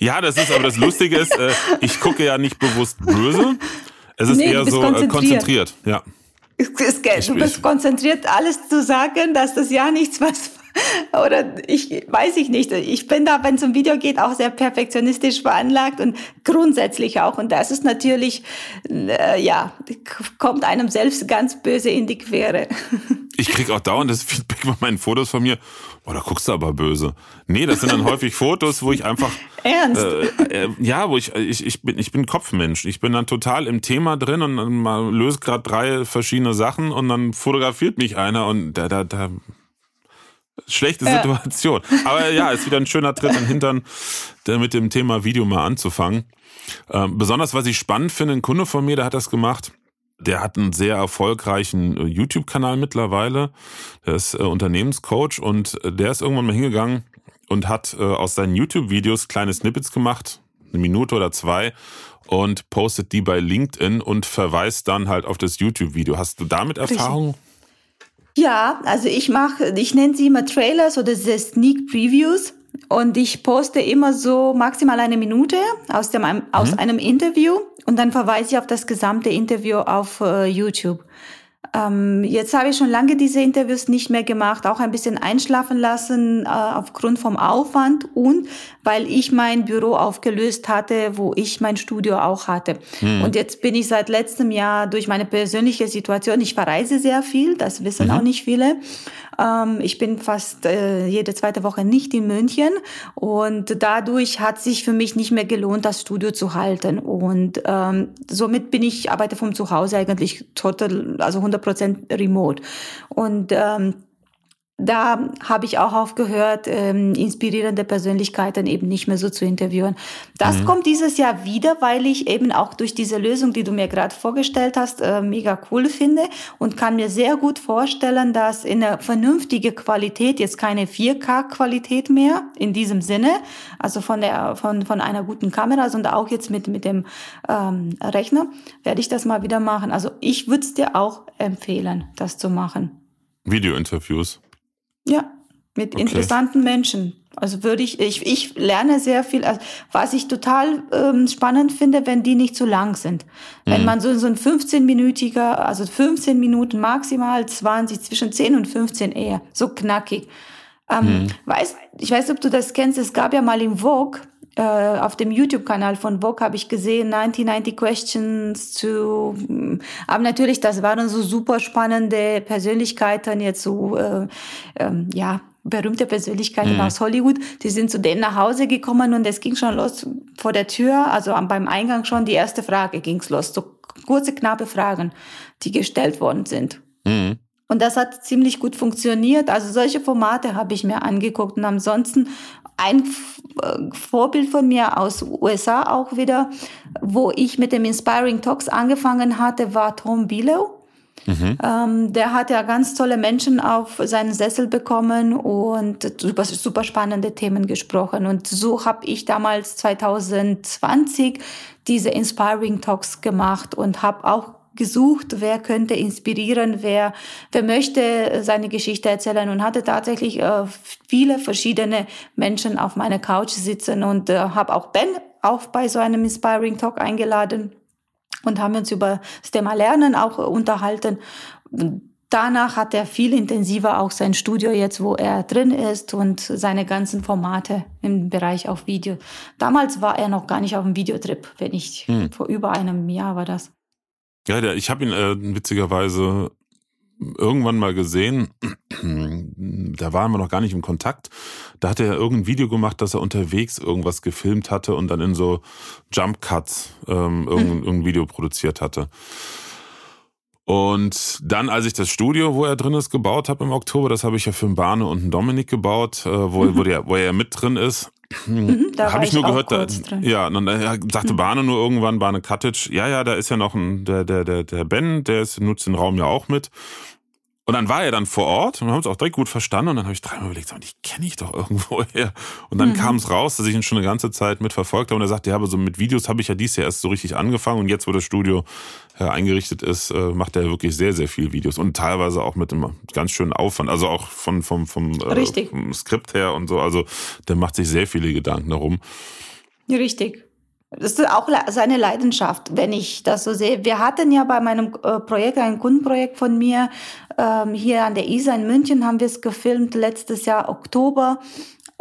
Ja, das ist aber das Lustige ist, äh, ich gucke ja nicht bewusst böse. Es ist nee, eher so konzentriert. Äh, konzentriert. Ja. Es, es, du bist konzentriert, alles zu sagen, dass das ja nichts was [laughs] oder ich weiß ich nicht. Ich bin da, wenn es um Video geht, auch sehr perfektionistisch veranlagt und grundsätzlich auch. Und das ist natürlich, äh, ja, kommt einem selbst ganz böse in die Quere. [laughs] Ich krieg auch dauernd das Feedback bei meinen Fotos von mir. Boah, da guckst du aber böse. Nee, das sind dann häufig Fotos, wo ich einfach. [laughs] Ernst? Äh, äh, ja, wo ich, ich, ich bin, ich bin Kopfmensch. Ich bin dann total im Thema drin und mal löse gerade drei verschiedene Sachen und dann fotografiert mich einer und da, da, da schlechte Situation. Ja. Aber ja, ist wieder ein schöner Tritt in den Hintern, mit dem Thema Video mal anzufangen. Ähm, besonders, was ich spannend finde, ein Kunde von mir, der hat das gemacht. Der hat einen sehr erfolgreichen äh, YouTube-Kanal mittlerweile. Der ist äh, Unternehmenscoach und äh, der ist irgendwann mal hingegangen und hat aus seinen YouTube-Videos kleine Snippets gemacht, eine Minute oder zwei, und postet die bei LinkedIn und verweist dann halt auf das YouTube-Video. Hast du damit Erfahrung? Ja, also ich mache, ich nenne sie immer Trailers oder Sneak Previews und ich poste immer so maximal eine Minute aus, dem, aus mhm. einem Interview und dann verweise ich auf das gesamte Interview auf uh, YouTube. Ähm, jetzt habe ich schon lange diese Interviews nicht mehr gemacht, auch ein bisschen einschlafen lassen äh, aufgrund vom Aufwand und weil ich mein Büro aufgelöst hatte, wo ich mein Studio auch hatte. Hm. Und jetzt bin ich seit letztem Jahr durch meine persönliche Situation, ich verreise sehr viel, das wissen mhm. auch nicht viele. Ähm, ich bin fast äh, jede zweite Woche nicht in München und dadurch hat sich für mich nicht mehr gelohnt, das Studio zu halten. Und ähm, somit bin ich, arbeite vom Zuhause eigentlich total, also 100 Prozent remote. Und ähm, da habe ich auch aufgehört, ähm, inspirierende Persönlichkeiten eben nicht mehr so zu interviewen. Das mhm. kommt dieses Jahr wieder, weil ich eben auch durch diese Lösung, die du mir gerade vorgestellt hast, äh, mega cool finde und kann mir sehr gut vorstellen, dass in einer vernünftige Qualität, jetzt keine 4K-Qualität mehr in diesem Sinne, also von der von von einer guten Kamera, sondern auch jetzt mit mit dem ähm, Rechner, werde ich das mal wieder machen. Also ich würde es dir auch empfehlen, das zu machen. Video-Interviews. Ja, mit okay. interessanten Menschen. Also würde ich, ich, ich lerne sehr viel. Also was ich total ähm, spannend finde, wenn die nicht zu lang sind. Mhm. Wenn man so, so ein 15-minütiger, also 15 Minuten maximal 20, zwischen 10 und 15 eher, so knackig. Ähm, mhm. weiß, ich weiß, ob du das kennst, es gab ja mal im Vogue, äh, auf dem YouTube-Kanal von Vogue habe ich gesehen, 1990 Questions zu, aber natürlich, das waren so super spannende Persönlichkeiten, jetzt so, äh, ähm, ja, berühmte Persönlichkeiten mhm. aus Hollywood, die sind zu denen nach Hause gekommen und es ging schon los vor der Tür, also beim Eingang schon die erste Frage ging's los, so kurze, knappe Fragen, die gestellt worden sind. Mhm. Und das hat ziemlich gut funktioniert. Also solche Formate habe ich mir angeguckt. Und ansonsten ein äh, Vorbild von mir aus USA auch wieder, wo ich mit dem Inspiring Talks angefangen hatte, war Tom Bilow. Mhm. Ähm, der hat ja ganz tolle Menschen auf seinen Sessel bekommen und super, super spannende Themen gesprochen. Und so habe ich damals 2020 diese Inspiring Talks gemacht und habe auch gesucht, wer könnte inspirieren, wer, wer möchte seine Geschichte erzählen und hatte tatsächlich äh, viele verschiedene Menschen auf meiner Couch sitzen und äh, habe auch Ben auch bei so einem Inspiring Talk eingeladen und haben uns über das Thema Lernen auch unterhalten. Danach hat er viel intensiver auch sein Studio jetzt, wo er drin ist und seine ganzen Formate im Bereich auf Video. Damals war er noch gar nicht auf dem Videotrip, wenn ich hm. vor über einem Jahr war das. Ja, der, ich habe ihn äh, witzigerweise irgendwann mal gesehen. da waren wir noch gar nicht im Kontakt. Da hat er irgendein Video gemacht, dass er unterwegs irgendwas gefilmt hatte und dann in so Jump Cuts ähm, irgendein, mhm. irgendein Video produziert hatte. Und dann, als ich das Studio, wo er drin ist, gebaut habe im Oktober, das habe ich ja für einen Barne und einen Dominik gebaut, äh, wo, mhm. wo, der, wo er mit drin ist. Mhm, da habe ich nur gehört, da, ja, dann äh, sagte mhm. Bahne nur irgendwann, Bahne Cottage, ja, ja, da ist ja noch ein, der, der, der, der Ben, der ist, nutzt den Raum ja auch mit. Und dann war er dann vor Ort und wir haben uns auch direkt gut verstanden. Und dann habe ich dreimal überlegt, so, die kenne ich doch [laughs] irgendwo her. Und dann mhm. kam es raus, dass ich ihn schon eine ganze Zeit mitverfolgt habe. Und er sagte, ja, aber so mit Videos habe ich ja dies Jahr erst so richtig angefangen. Und jetzt, wo das Studio äh, eingerichtet ist, äh, macht er wirklich sehr, sehr viel Videos. Und teilweise auch mit einem ganz schönen Aufwand. Also auch von, vom, vom, äh, vom Skript her und so. Also der macht sich sehr viele Gedanken darum. Richtig. Das ist auch seine Leidenschaft, wenn ich das so sehe. Wir hatten ja bei meinem äh, Projekt, ein Kundenprojekt von mir, ähm, hier an der ISA in München haben wir es gefilmt, letztes Jahr Oktober.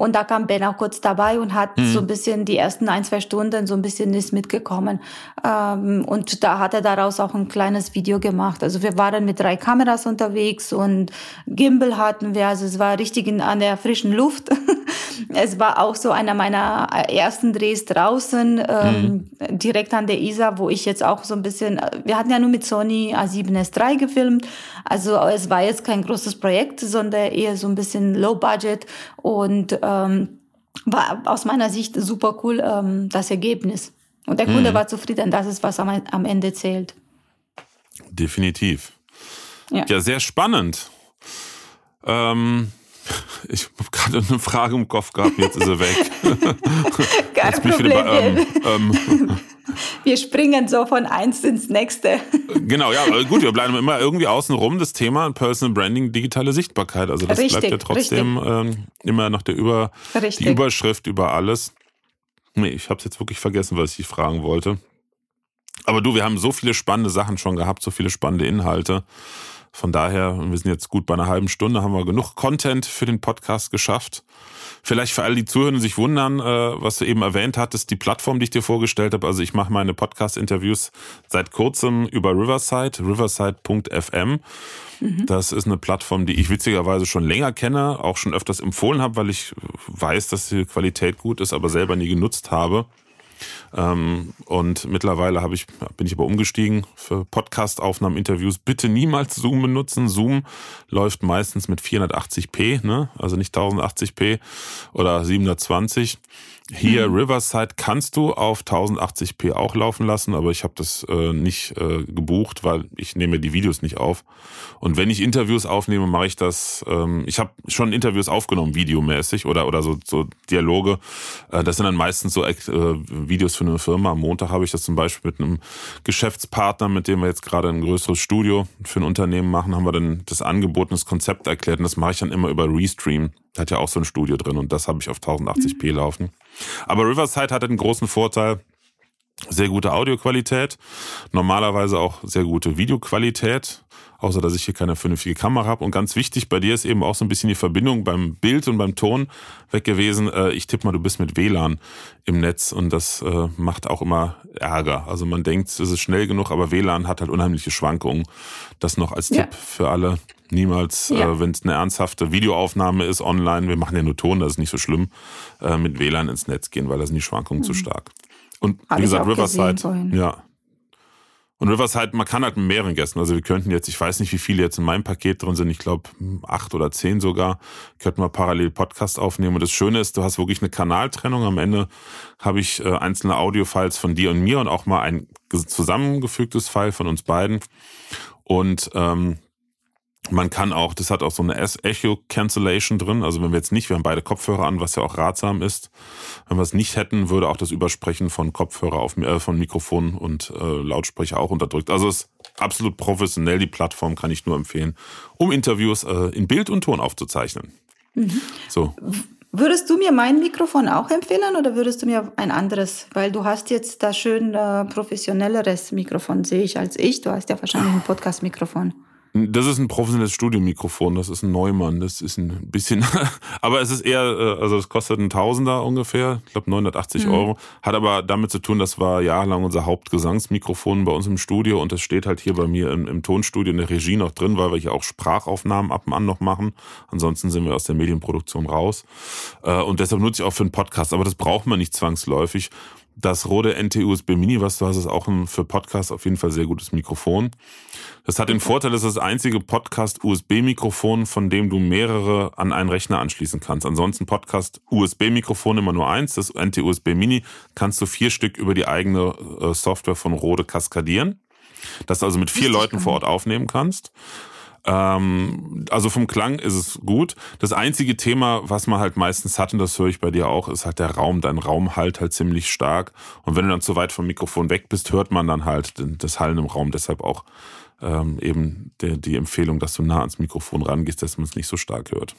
Und da kam Ben auch kurz dabei und hat mhm. so ein bisschen die ersten ein, zwei Stunden so ein bisschen ist mitgekommen. Ähm, und da hat er daraus auch ein kleines Video gemacht. Also wir waren mit drei Kameras unterwegs und Gimbal hatten wir. Also es war richtig in, an der frischen Luft. [laughs] es war auch so einer meiner ersten Drehs draußen, ähm, mhm. direkt an der ISA, wo ich jetzt auch so ein bisschen, wir hatten ja nur mit Sony A7S3 gefilmt. Also es war jetzt kein großes Projekt, sondern eher so ein bisschen Low Budget und ähm, war aus meiner Sicht super cool ähm, das Ergebnis. Und der Kunde mhm. war zufrieden, das ist, was am, am Ende zählt. Definitiv. Ja, ja sehr spannend. Ähm, [laughs] ich habe gerade eine Frage im Kopf gehabt, jetzt ist er weg. [laughs] [laughs] Kein jetzt Problem. Bei, ähm, ähm, wir springen so von eins ins nächste. Genau, ja, gut, wir bleiben immer irgendwie außen rum, das Thema Personal Branding, digitale Sichtbarkeit. Also das richtig, bleibt ja trotzdem ähm, immer noch der über, die Überschrift über alles. Nee, ich habe es jetzt wirklich vergessen, was ich fragen wollte. Aber du, wir haben so viele spannende Sachen schon gehabt, so viele spannende Inhalte. Von daher, wir sind jetzt gut bei einer halben Stunde, haben wir genug Content für den Podcast geschafft. Vielleicht für alle, die zuhören und sich wundern, äh, was du eben erwähnt hattest, die Plattform, die ich dir vorgestellt habe. Also ich mache meine Podcast-Interviews seit kurzem über Riverside, riverside.fm. Mhm. Das ist eine Plattform, die ich witzigerweise schon länger kenne, auch schon öfters empfohlen habe, weil ich weiß, dass die Qualität gut ist, aber selber nie genutzt habe. Ähm, und mittlerweile ich, bin ich aber umgestiegen für Podcast-Aufnahmen, Interviews. Bitte niemals Zoom benutzen. Zoom läuft meistens mit 480p, ne? also nicht 1080p oder 720. Hier. Riverside kannst du auf 1080p auch laufen lassen, aber ich habe das äh, nicht äh, gebucht, weil ich nehme die Videos nicht auf. Und wenn ich Interviews aufnehme, mache ich das. Ähm, ich habe schon Interviews aufgenommen, videomäßig oder oder so, so Dialoge. Äh, das sind dann meistens so äh, Videos für eine Firma. Am Montag habe ich das zum Beispiel mit einem Geschäftspartner, mit dem wir jetzt gerade ein größeres Studio für ein Unternehmen machen, haben wir dann das Angebot und das Konzept erklärt. Und das mache ich dann immer über Restream. Hat ja auch so ein Studio drin und das habe ich auf 1080p mhm. laufen. Aber Riverside hatte einen großen Vorteil. Sehr gute Audioqualität, normalerweise auch sehr gute Videoqualität, außer dass ich hier keine vernünftige Kamera habe. Und ganz wichtig, bei dir ist eben auch so ein bisschen die Verbindung beim Bild und beim Ton weg gewesen. Äh, ich tippe mal, du bist mit WLAN im Netz und das äh, macht auch immer Ärger. Also man denkt, es ist schnell genug, aber WLAN hat halt unheimliche Schwankungen. Das noch als ja. Tipp für alle. Niemals, ja. äh, wenn es eine ernsthafte Videoaufnahme ist online, wir machen ja nur Ton, das ist nicht so schlimm, äh, mit WLAN ins Netz gehen, weil da sind die Schwankungen mhm. zu stark. Und Hab wie gesagt, Riverside, ja. Und Riverside, man kann halt mit mehreren Gästen, also wir könnten jetzt, ich weiß nicht, wie viele jetzt in meinem Paket drin sind, ich glaube acht oder zehn sogar, könnten wir parallel Podcast aufnehmen. Und das Schöne ist, du hast wirklich eine Kanaltrennung. Am Ende habe ich äh, einzelne Audiofiles von dir und mir und auch mal ein zusammengefügtes File von uns beiden. Und ähm, man kann auch, das hat auch so eine Echo Cancellation drin. Also wenn wir jetzt nicht, wir haben beide Kopfhörer an, was ja auch ratsam ist. Wenn wir es nicht hätten, würde auch das Übersprechen von Kopfhörer auf äh, von Mikrofon und äh, Lautsprecher auch unterdrückt. Also es ist absolut professionell. Die Plattform kann ich nur empfehlen, um Interviews äh, in Bild und Ton aufzuzeichnen. Mhm. So. Würdest du mir mein Mikrofon auch empfehlen oder würdest du mir ein anderes? Weil du hast jetzt da schön äh, professionelleres Mikrofon, sehe ich, als ich. Du hast ja wahrscheinlich ein [sighs] Podcast-Mikrofon. Das ist ein professionelles Studiomikrofon, das ist ein Neumann, das ist ein bisschen, [laughs] aber es ist eher, äh, also es kostet ein Tausender ungefähr, ich glaube 980 mhm. Euro, hat aber damit zu tun, das war jahrelang unser Hauptgesangsmikrofon bei uns im Studio und das steht halt hier bei mir im, im Tonstudio in der Regie noch drin, weil wir hier auch Sprachaufnahmen ab und an noch machen, ansonsten sind wir aus der Medienproduktion raus. Äh, und deshalb nutze ich auch für einen Podcast, aber das braucht man nicht zwangsläufig das Rode NT-USB Mini, was du hast, ist auch ein für Podcast auf jeden Fall sehr gutes Mikrofon. Das hat den Vorteil, es ist das einzige Podcast-USB-Mikrofon, von dem du mehrere an einen Rechner anschließen kannst. Ansonsten Podcast-USB-Mikrofon immer nur eins. Das NT-USB Mini kannst du vier Stück über die eigene äh, Software von Rode kaskadieren. Dass du also mit vier Leuten vor Ort aufnehmen kannst. Ähm, also vom Klang ist es gut. Das einzige Thema, was man halt meistens hat, und das höre ich bei dir auch, ist halt der Raum. Dein Raum halt halt ziemlich stark. Und wenn du dann zu weit vom Mikrofon weg bist, hört man dann halt das Hallen im Raum. Deshalb auch ähm, eben die, die Empfehlung, dass du nah ans Mikrofon rangehst, dass man es nicht so stark hört.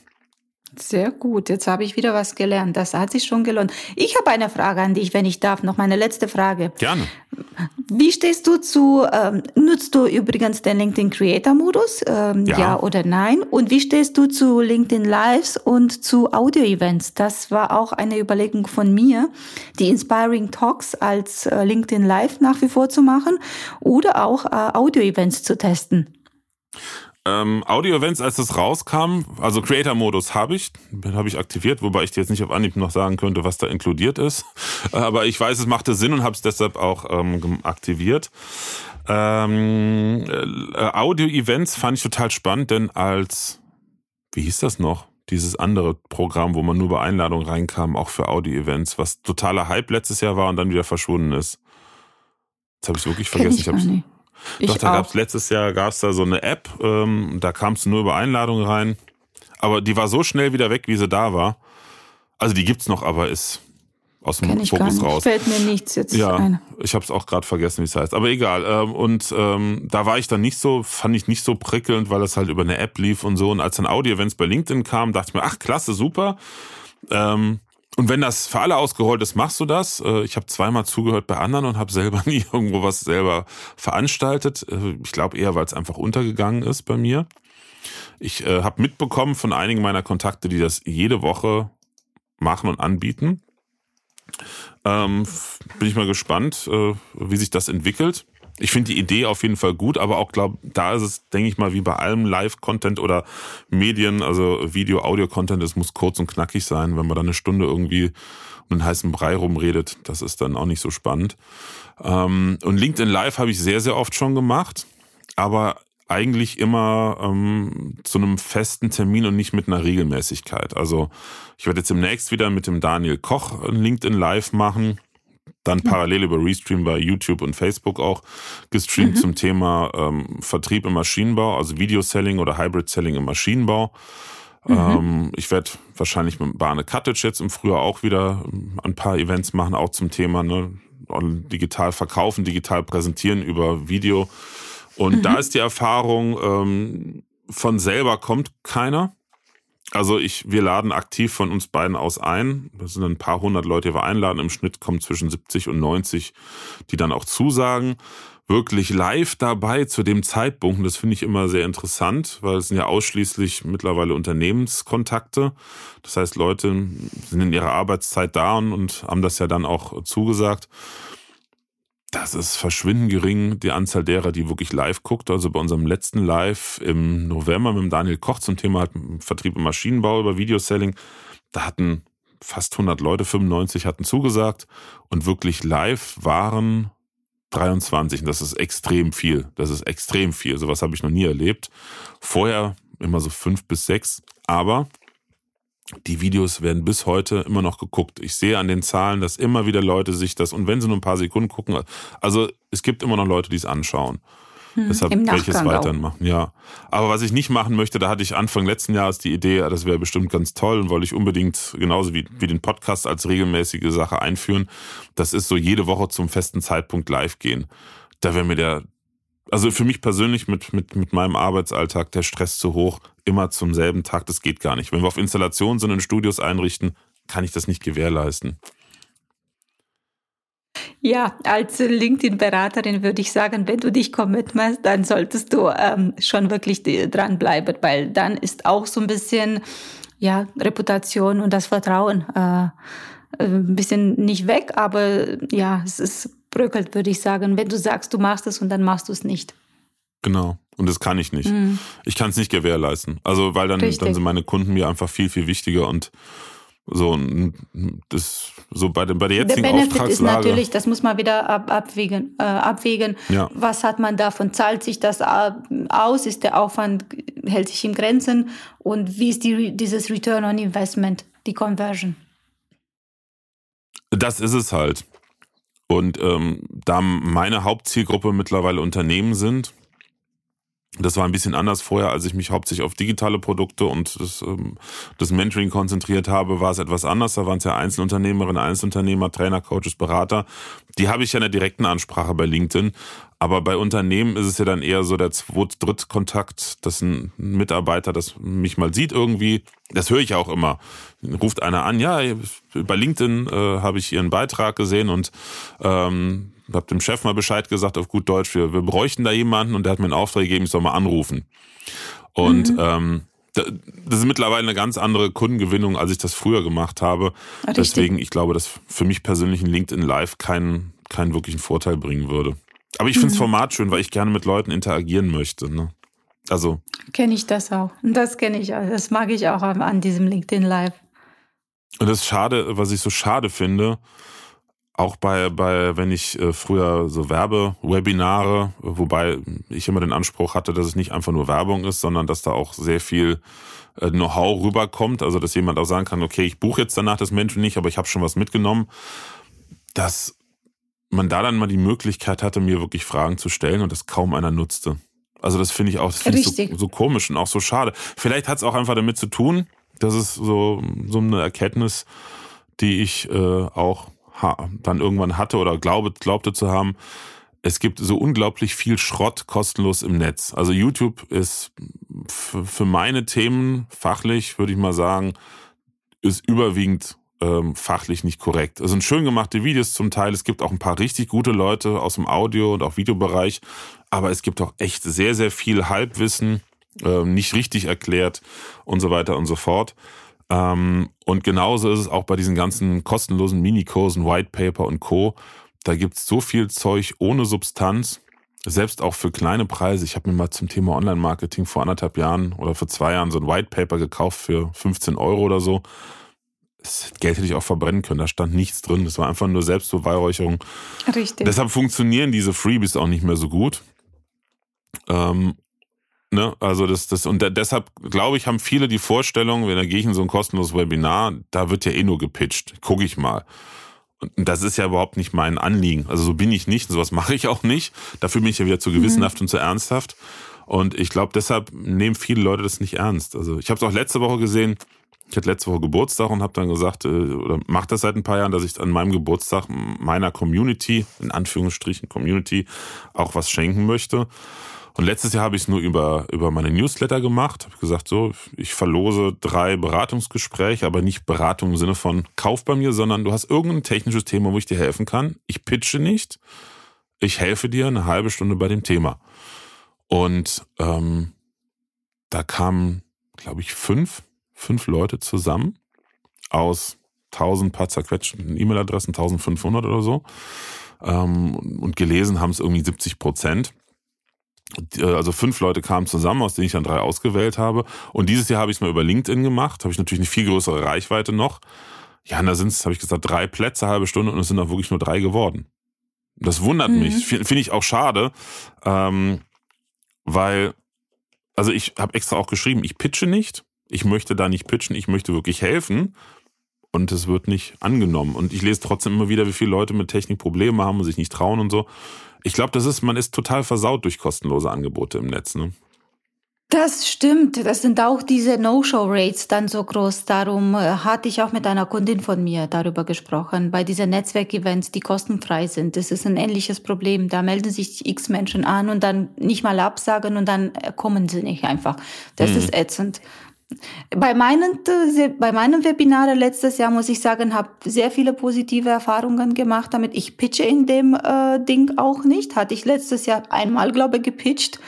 Sehr gut, jetzt habe ich wieder was gelernt. Das hat sich schon gelohnt. Ich habe eine Frage an dich, wenn ich darf. Noch meine letzte Frage. Gerne. Wie stehst du zu, ähm, nutzt du übrigens den LinkedIn Creator Modus? Ähm, ja. ja. oder nein? Und wie stehst du zu LinkedIn Lives und zu Audio Events? Das war auch eine Überlegung von mir, die Inspiring Talks als äh, LinkedIn Live nach wie vor zu machen oder auch äh, Audio Events zu testen. Ähm, Audio-Events, als das rauskam, also Creator-Modus habe ich, habe ich aktiviert, wobei ich dir jetzt nicht auf Anhieb noch sagen könnte, was da inkludiert ist. [laughs] Aber ich weiß, es machte Sinn und habe es deshalb auch ähm, aktiviert. Ähm, äh, Audio-Events fand ich total spannend, denn als, wie hieß das noch? Dieses andere Programm, wo man nur bei Einladung reinkam, auch für Audio-Events, was totaler Hype letztes Jahr war und dann wieder verschwunden ist. Jetzt habe ich wirklich vergessen. Ich, ich habe ich Doch, da gab es letztes Jahr gab's da so eine App, ähm, da kamst du nur über Einladungen rein. Aber die war so schnell wieder weg, wie sie da war. Also die gibt's noch, aber ist aus dem Kenn Fokus raus. Fällt mir nichts jetzt ja, ein. Ich habe es auch gerade vergessen, wie es heißt. Aber egal. Ähm, und ähm, da war ich dann nicht so, fand ich nicht so prickelnd, weil das halt über eine App lief und so. Und als dann Audio-Events bei LinkedIn kamen, dachte ich mir, ach klasse, super. Ähm, und wenn das für alle ausgerollt ist, machst du das. Äh, ich habe zweimal zugehört bei anderen und habe selber [laughs] nie irgendwo was selber veranstaltet. Äh, ich glaube eher, weil es einfach untergegangen ist bei mir. Ich äh, habe mitbekommen von einigen meiner Kontakte, die das jede Woche machen und anbieten. Ähm, bin ich mal gespannt, äh, wie sich das entwickelt ich finde die Idee auf jeden Fall gut, aber auch glaube, da ist es, denke ich mal, wie bei allem Live-Content oder Medien, also Video, Audio-Content, es muss kurz und knackig sein. Wenn man dann eine Stunde irgendwie um einen heißen Brei rumredet, das ist dann auch nicht so spannend. Ähm, und LinkedIn Live habe ich sehr, sehr oft schon gemacht, aber eigentlich immer ähm, zu einem festen Termin und nicht mit einer Regelmäßigkeit. Also ich werde jetzt demnächst wieder mit dem Daniel Koch LinkedIn Live machen dann mhm. parallel über Restream bei YouTube und Facebook auch gestreamt mhm. zum Thema ähm, Vertrieb im Maschinenbau, also Video-Selling oder Hybrid-Selling im Maschinenbau. Mhm. Ähm, ich werde wahrscheinlich mit Bahne Cottage jetzt im Frühjahr auch wieder ähm, ein paar Events machen, auch zum Thema ne, digital verkaufen, digital präsentieren über Video. Und mhm. da ist die Erfahrung, ähm, von selber kommt keiner. Also ich, wir laden aktiv von uns beiden aus ein. Das sind ein paar hundert Leute, die wir einladen. Im Schnitt kommen zwischen 70 und 90, die dann auch zusagen. Wirklich live dabei zu dem Zeitpunkt. das finde ich immer sehr interessant, weil es sind ja ausschließlich mittlerweile Unternehmenskontakte. Das heißt, Leute sind in ihrer Arbeitszeit da und, und haben das ja dann auch zugesagt das ist verschwindend gering, die Anzahl derer, die wirklich live guckt. Also bei unserem letzten Live im November mit Daniel Koch zum Thema Vertrieb im Maschinenbau über Videoselling, da hatten fast 100 Leute, 95 hatten zugesagt und wirklich live waren 23. Und das ist extrem viel. Das ist extrem viel. Sowas habe ich noch nie erlebt. Vorher immer so fünf bis sechs. Aber die Videos werden bis heute immer noch geguckt. Ich sehe an den Zahlen, dass immer wieder Leute sich das, und wenn sie nur ein paar Sekunden gucken, also es gibt immer noch Leute, die es anschauen. Hm, Deshalb welches weiterhin machen, ja. Aber was ich nicht machen möchte, da hatte ich Anfang letzten Jahres die Idee, das wäre bestimmt ganz toll und wollte ich unbedingt genauso wie, wie den Podcast als regelmäßige Sache einführen. Das ist so jede Woche zum festen Zeitpunkt live gehen. Da wäre mir der, also für mich persönlich mit, mit, mit meinem Arbeitsalltag der Stress zu hoch, immer zum selben Tag, das geht gar nicht. Wenn wir auf Installationen sind und Studios einrichten, kann ich das nicht gewährleisten. Ja, als LinkedIn-Beraterin würde ich sagen, wenn du dich committest, dann solltest du ähm, schon wirklich dranbleiben, weil dann ist auch so ein bisschen ja, Reputation und das Vertrauen äh, ein bisschen nicht weg, aber ja, es ist bröckelt, würde ich sagen, wenn du sagst, du machst es und dann machst du es nicht. Genau. Und das kann ich nicht. Mhm. Ich kann es nicht gewährleisten. Also, weil dann, dann sind meine Kunden mir einfach viel, viel wichtiger und so, das, so bei, dem, bei der jetzigen der Benefit ist natürlich, das muss man wieder ab, abwägen. Äh, abwägen. Ja. Was hat man davon? Zahlt sich das aus? Ist der Aufwand, hält sich in Grenzen? Und wie ist die, dieses Return on Investment, die Conversion? Das ist es halt. Und ähm, da meine Hauptzielgruppe mittlerweile Unternehmen sind, Das war ein bisschen anders vorher, als ich mich hauptsächlich auf digitale Produkte und das, ähm, das Mentoring konzentriert habe, war es etwas anders. Da waren es ja Einzelunternehmerinnen, Einzelunternehmer, Trainer, Coaches, Berater. Die habe ich ja in der direkten Ansprache bei LinkedIn. Aber bei Unternehmen ist es ja dann eher so der Zweit-, Drittkontakt, dass ein Mitarbeiter das mich mal sieht irgendwie. Das höre ich auch immer. Ruft einer an, ja, bei LinkedIn äh, habe ich Ihren Beitrag gesehen und ähm, habe dem Chef mal Bescheid gesagt auf gut Deutsch, wir, wir bräuchten da jemanden und der hat mir einen Auftrag gegeben, ich soll mal anrufen. Und mhm. ähm, das ist mittlerweile eine ganz andere Kundengewinnung, als ich das früher gemacht habe. Richtig. Deswegen, ich glaube, dass für mich persönlich ein LinkedIn Live keinen, keinen wirklichen Vorteil bringen würde. Aber ich finde das mhm. Format schön, weil ich gerne mit Leuten interagieren möchte. Ne? Also. Kenne ich das auch. Das kenne ich auch. Das mag ich auch an diesem LinkedIn Live. Und das ist schade, was ich so schade finde, auch bei, bei, wenn ich äh, früher so Werbewebinare, wobei ich immer den Anspruch hatte, dass es nicht einfach nur Werbung ist, sondern dass da auch sehr viel äh, Know-how rüberkommt. Also dass jemand auch sagen kann, okay, ich buche jetzt danach das Menschen nicht, aber ich habe schon was mitgenommen. Dass man da dann mal die Möglichkeit hatte, mir wirklich Fragen zu stellen und das kaum einer nutzte. Also das finde ich auch, das finde ich so, so komisch und auch so schade. Vielleicht hat es auch einfach damit zu tun, dass es so, so eine Erkenntnis, die ich äh, auch dann irgendwann hatte oder glaube, glaubte zu haben, es gibt so unglaublich viel Schrott kostenlos im Netz. Also YouTube ist für meine Themen fachlich, würde ich mal sagen, ist überwiegend ähm, fachlich nicht korrekt. Es sind schön gemachte Videos zum Teil. Es gibt auch ein paar richtig gute Leute aus dem Audio- und auch Videobereich. Aber es gibt auch echt sehr, sehr viel Halbwissen, äh, nicht richtig erklärt und so weiter und so fort. Ähm, und genauso ist es auch bei diesen ganzen kostenlosen Minikursen, White Paper und Co. Da gibt's so viel Zeug ohne Substanz, selbst auch für kleine Preise. Ich habe mir mal zum Thema Online-Marketing vor anderthalb Jahren oder vor zwei Jahren so ein White Paper gekauft für 15 Euro oder so. Das Geld hätte ich auch verbrennen können, da stand nichts drin. Das war einfach nur Selbstbeweihräucherung. Richtig. Deshalb funktionieren diese Freebies auch nicht mehr so gut. Ähm, Ne? Also das, das, und deshalb glaube ich, haben viele die Vorstellung, wenn da gehe ich in so ein kostenloses Webinar, da wird ja eh nur gepitcht. Gucke ich mal. Und das ist ja überhaupt nicht mein Anliegen. Also so bin ich nicht, sowas mache ich auch nicht. Dafür bin ich ja wieder zu gewissenhaft mhm. und zu ernsthaft. Und ich glaube, deshalb nehmen viele Leute das nicht ernst. Also ich habe es auch letzte Woche gesehen. Ich hatte letzte Woche Geburtstag und habe dann gesagt, äh, oder mache das seit ein paar Jahren, dass ich an meinem Geburtstag meiner Community, in Anführungsstrichen Community, auch was schenken möchte. Und letztes Jahr habe ich es nur über, über meine Newsletter gemacht. Habe gesagt, so, ich verlose drei Beratungsgespräche, aber nicht Beratung im Sinne von Kauf bei mir, sondern du hast irgendein technisches Thema, wo ich dir helfen kann. Ich pitche nicht. Ich helfe dir eine halbe Stunde bei dem Thema. Und ähm, da kamen, glaube ich, fünf, fünf Leute zusammen aus 1000 paar zerquetschten E-Mail-Adressen, 1500 oder so. Ähm, und gelesen haben es irgendwie 70 Prozent. Äh, also fünf Leute kamen zusammen, aus denen ich dann drei ausgewählt habe. Und dieses Jahr habe ich es mal über LinkedIn gemacht, habe ich natürlich eine viel größere Reichweite noch. Ja, und da sind es, habe ich gesagt, drei Plätze, halbe Stunde und es sind auch wirklich nur drei geworden. Das wundert mhm. mich, finde ich auch schade, ähm, weil, also ich habe extra auch geschrieben, ich pitche nicht, ich möchte da nicht pitchen, ich möchte wirklich helfen und es wird nicht angenommen. Und ich lese trotzdem immer wieder, wie viele Leute mit Technik Probleme haben und sich nicht trauen und so. Ich glaube, das ist, man ist total versaut durch kostenlose Angebote im Netz. Ne? Das stimmt. Das sind auch diese No-Show-Rates dann so groß. Darum äh, hatte ich auch mit einer Kundin von mir darüber gesprochen. Bei diesen Netzwerkevents, die kostenfrei sind. Das ist ein ähnliches Problem. Da melden sich x Menschen an und dann nicht mal absagen und dann äh, kommen sie nicht einfach. Das mhm. ist ätzend. Bei meinen, äh, bei meinen Webinaren letztes Jahr muss ich sagen, habe sehr viele positive Erfahrungen gemacht damit. Ich pitche in dem äh, Ding auch nicht. Hatte ich letztes Jahr einmal, glaube ich, gepitcht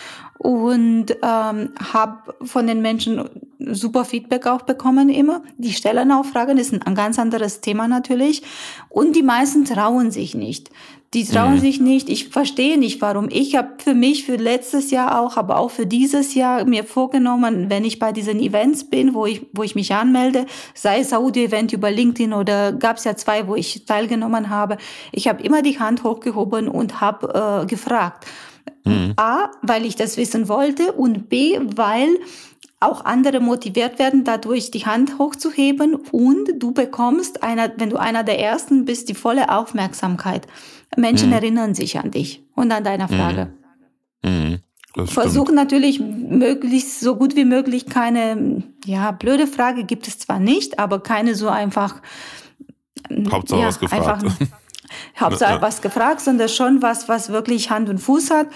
und ähm, habe von den Menschen super Feedback auch bekommen immer. Die Stellenaufragen ist ein ganz anderes Thema natürlich und die meisten trauen sich nicht. Die trauen mhm. sich nicht. Ich verstehe nicht, warum. Ich habe für mich, für letztes Jahr auch, aber auch für dieses Jahr mir vorgenommen, wenn ich bei diesen Events bin, wo ich, wo ich mich anmelde, sei es Audio-Event über LinkedIn oder gab es ja zwei, wo ich teilgenommen habe, ich habe immer die Hand hochgehoben und habe äh, gefragt. Mhm. A, weil ich das wissen wollte und B, weil auch andere motiviert werden, dadurch die Hand hochzuheben und du bekommst einer, wenn du einer der ersten bist, die volle Aufmerksamkeit. Menschen mhm. erinnern sich an dich und an deine Frage. Mhm. versuchen natürlich möglichst so gut wie möglich keine, ja, blöde Frage gibt es zwar nicht, aber keine so einfach. Hauptsache ja, was gefragt. Einfach, [laughs] Hauptsache was gefragt, sondern schon was, was wirklich Hand und Fuß hat.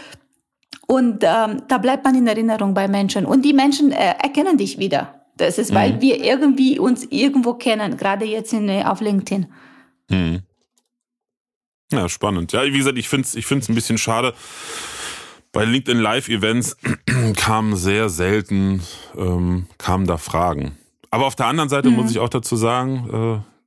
Und ähm, da bleibt man in Erinnerung bei Menschen. Und die Menschen äh, erkennen dich wieder. Das ist, weil mhm. wir irgendwie uns irgendwo kennen, gerade jetzt in, äh, auf LinkedIn. Mhm. Ja, spannend. Ja, wie gesagt, ich finde es ich find's ein bisschen schade. Bei LinkedIn Live-Events [clears throat] kamen sehr selten, ähm, kamen da Fragen. Aber auf der anderen Seite mhm. muss ich auch dazu sagen, äh,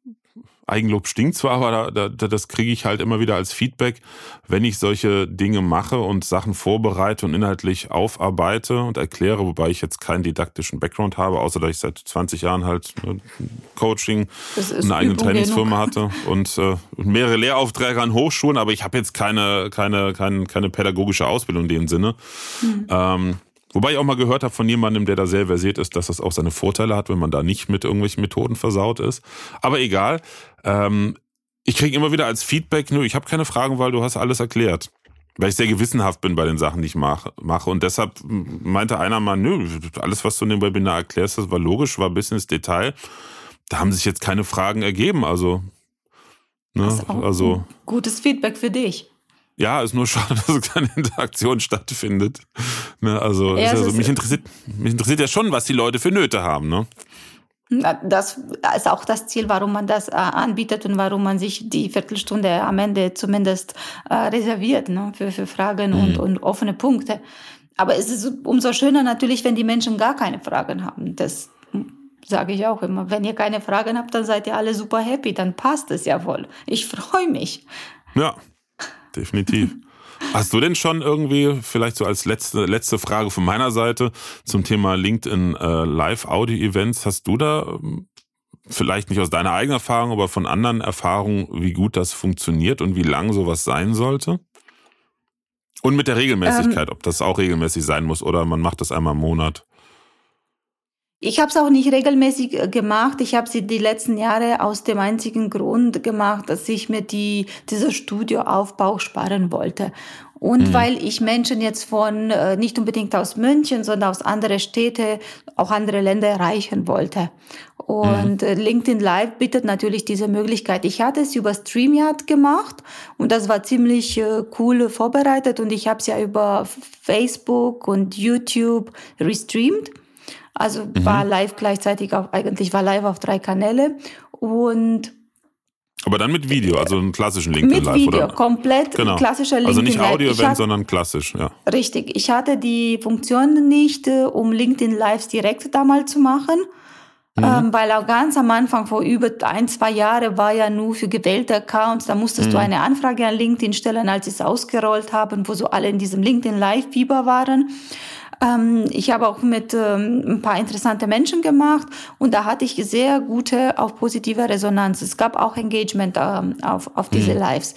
Eigenlob stinkt zwar, aber da, da, das kriege ich halt immer wieder als Feedback, wenn ich solche Dinge mache und Sachen vorbereite und inhaltlich aufarbeite und erkläre, wobei ich jetzt keinen didaktischen Background habe, außer dass ich seit 20 Jahren halt ne, Coaching, eine eigene Trainingsfirma hatte und äh, mehrere Lehraufträge an Hochschulen, aber ich habe jetzt keine, keine, keine, keine pädagogische Ausbildung in dem Sinne. Mhm. Ähm, Wobei ich auch mal gehört habe von jemandem, der da sehr versiert ist, dass das auch seine Vorteile hat, wenn man da nicht mit irgendwelchen Methoden versaut ist. Aber egal. Ähm, ich kriege immer wieder als Feedback, nö, ich habe keine Fragen, weil du hast alles erklärt. Weil ich sehr gewissenhaft bin bei den Sachen, die ich mache. Und deshalb meinte einer mal, nö, alles, was du in dem Webinar erklärst, das war logisch, war bis ins Detail. Da haben sich jetzt keine Fragen ergeben. Also, ne, also gutes Feedback für dich. Ja, ist nur schade, [laughs] dass keine Interaktion stattfindet. Ne, also, ja, also mich, interessiert, mich interessiert ja schon, was die Leute für Nöte haben. Ne? Das ist auch das Ziel, warum man das äh, anbietet und warum man sich die Viertelstunde am Ende zumindest äh, reserviert ne, für, für Fragen mhm. und, und offene Punkte. Aber es ist umso schöner natürlich, wenn die Menschen gar keine Fragen haben. Das sage ich auch immer. Wenn ihr keine Fragen habt, dann seid ihr alle super happy, dann passt es ja wohl. Ich freue mich. Ja, definitiv. Hast du denn schon irgendwie, vielleicht so als letzte, letzte Frage von meiner Seite zum Thema LinkedIn äh, Live-Audio-Events, hast du da ähm, vielleicht nicht aus deiner eigenen Erfahrung, aber von anderen Erfahrungen, wie gut das funktioniert und wie lang sowas sein sollte? Und mit der Regelmäßigkeit, ähm, ob das auch regelmäßig sein muss oder man macht das einmal im Monat. Ich habe es auch nicht regelmäßig äh, gemacht. Ich habe sie die letzten Jahre aus dem einzigen Grund gemacht, dass ich mir die, dieser Studioaufbau sparen wollte. Und mhm. weil ich Menschen jetzt von, äh, nicht unbedingt aus München, sondern aus anderen Städte, auch andere Länder erreichen wollte. Und mhm. LinkedIn Live bietet natürlich diese Möglichkeit. Ich hatte es über StreamYard gemacht und das war ziemlich äh, cool vorbereitet und ich habe es ja über Facebook und YouTube restreamt. Also mhm. war live gleichzeitig auf, eigentlich war live auf drei Kanäle und aber dann mit Video, also einen klassischen LinkedIn mit Live, Video, oder? komplett genau. klassischer LinkedIn Also nicht Audio-Event, sondern klassisch, ja. Richtig. Ich hatte die Funktion nicht, äh, um LinkedIn Lives direkt damals zu machen. Mhm. Ähm, weil auch ganz am Anfang, vor über ein, zwei Jahren, war ja nur für gewählte Accounts, da musstest mhm. du eine Anfrage an LinkedIn stellen, als sie es ausgerollt haben, wo so alle in diesem LinkedIn Live-Fieber waren. Ähm, ich habe auch mit ähm, ein paar interessante Menschen gemacht und da hatte ich sehr gute, auch positive Resonanz. Es gab auch Engagement ähm, auf, auf diese mhm. Lives.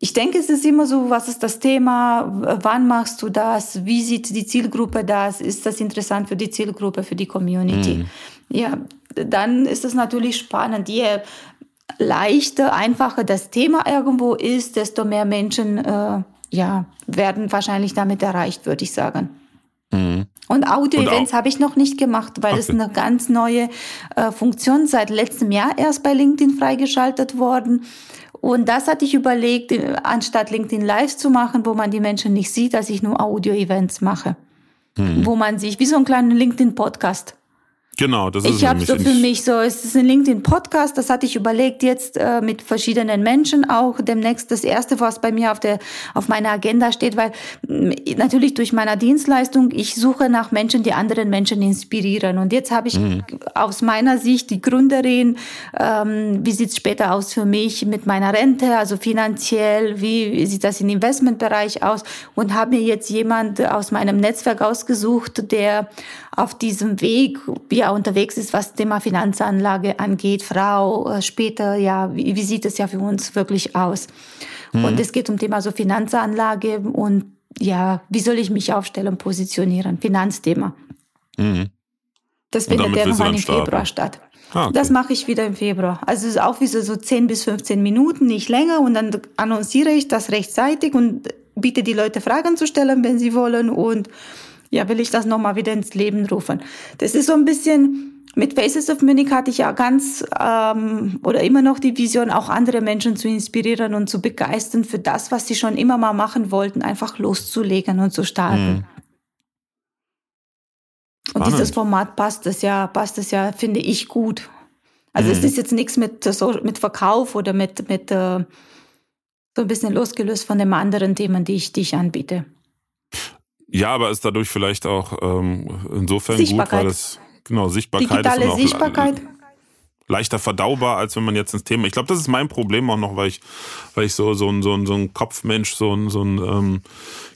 Ich denke, es ist immer so, was ist das Thema, wann machst du das, wie sieht die Zielgruppe das, ist das interessant für die Zielgruppe, für die Community. Mhm. Ja, dann ist es natürlich spannend. Je leichter, einfacher das Thema irgendwo ist, desto mehr Menschen äh, ja, werden wahrscheinlich damit erreicht, würde ich sagen. Mhm. Und Audio-Events habe ich noch nicht gemacht, weil okay. es eine ganz neue äh, Funktion seit letztem Jahr erst bei LinkedIn freigeschaltet worden. Und das hatte ich überlegt, äh, anstatt LinkedIn Lives zu machen, wo man die Menschen nicht sieht, dass ich nur Audio-Events mache. Mhm. Wo man sich, wie so ein kleiner LinkedIn-Podcast. Genau, das ist Ich habe so für mich so, es ist ein LinkedIn-Podcast, das hatte ich überlegt jetzt äh, mit verschiedenen Menschen auch demnächst das erste, was bei mir auf der auf meiner Agenda steht, weil mh, natürlich durch meine Dienstleistung ich suche nach Menschen, die anderen Menschen inspirieren. Und jetzt habe ich mhm. aus meiner Sicht die Gründerin, ähm, wie sieht's später aus für mich mit meiner Rente, also finanziell, wie sieht das im Investmentbereich aus? Und habe mir jetzt jemand aus meinem Netzwerk ausgesucht, der auf diesem Weg ja unterwegs ist, was Thema Finanzanlage angeht, Frau, äh, später, ja, wie, wie sieht es ja für uns wirklich aus? Mhm. Und es geht um Thema so Finanzanlage und ja, wie soll ich mich aufstellen, positionieren? Finanzthema. Mhm. Das findet irgendwann im Februar statt. Ah, okay. Das mache ich wieder im Februar. Also es ist auch wieder so 10 bis 15 Minuten, nicht länger. Und dann annonciere ich das rechtzeitig und biete die Leute Fragen zu stellen, wenn sie wollen und ja, will ich das nochmal wieder ins Leben rufen. Das ist so ein bisschen, mit Faces of Munich hatte ich ja ganz ähm, oder immer noch die Vision, auch andere Menschen zu inspirieren und zu begeistern für das, was sie schon immer mal machen wollten, einfach loszulegen und zu starten. Mhm. Und dieses Format passt es ja, passt es ja, finde ich gut. Also mhm. es ist jetzt nichts mit, so, mit Verkauf oder mit, mit äh, so ein bisschen losgelöst von den anderen Themen, die ich, die ich anbiete. Ja, aber ist dadurch vielleicht auch ähm, insofern gut, weil es Genau, Sichtbarkeit Digitale ist Sichtbarkeit. leichter verdaubar, als wenn man jetzt ins Thema. Ich glaube, das ist mein Problem auch noch, weil ich, weil ich so, so ein, so ein, so ein Kopfmensch, so ein, so ein ähm,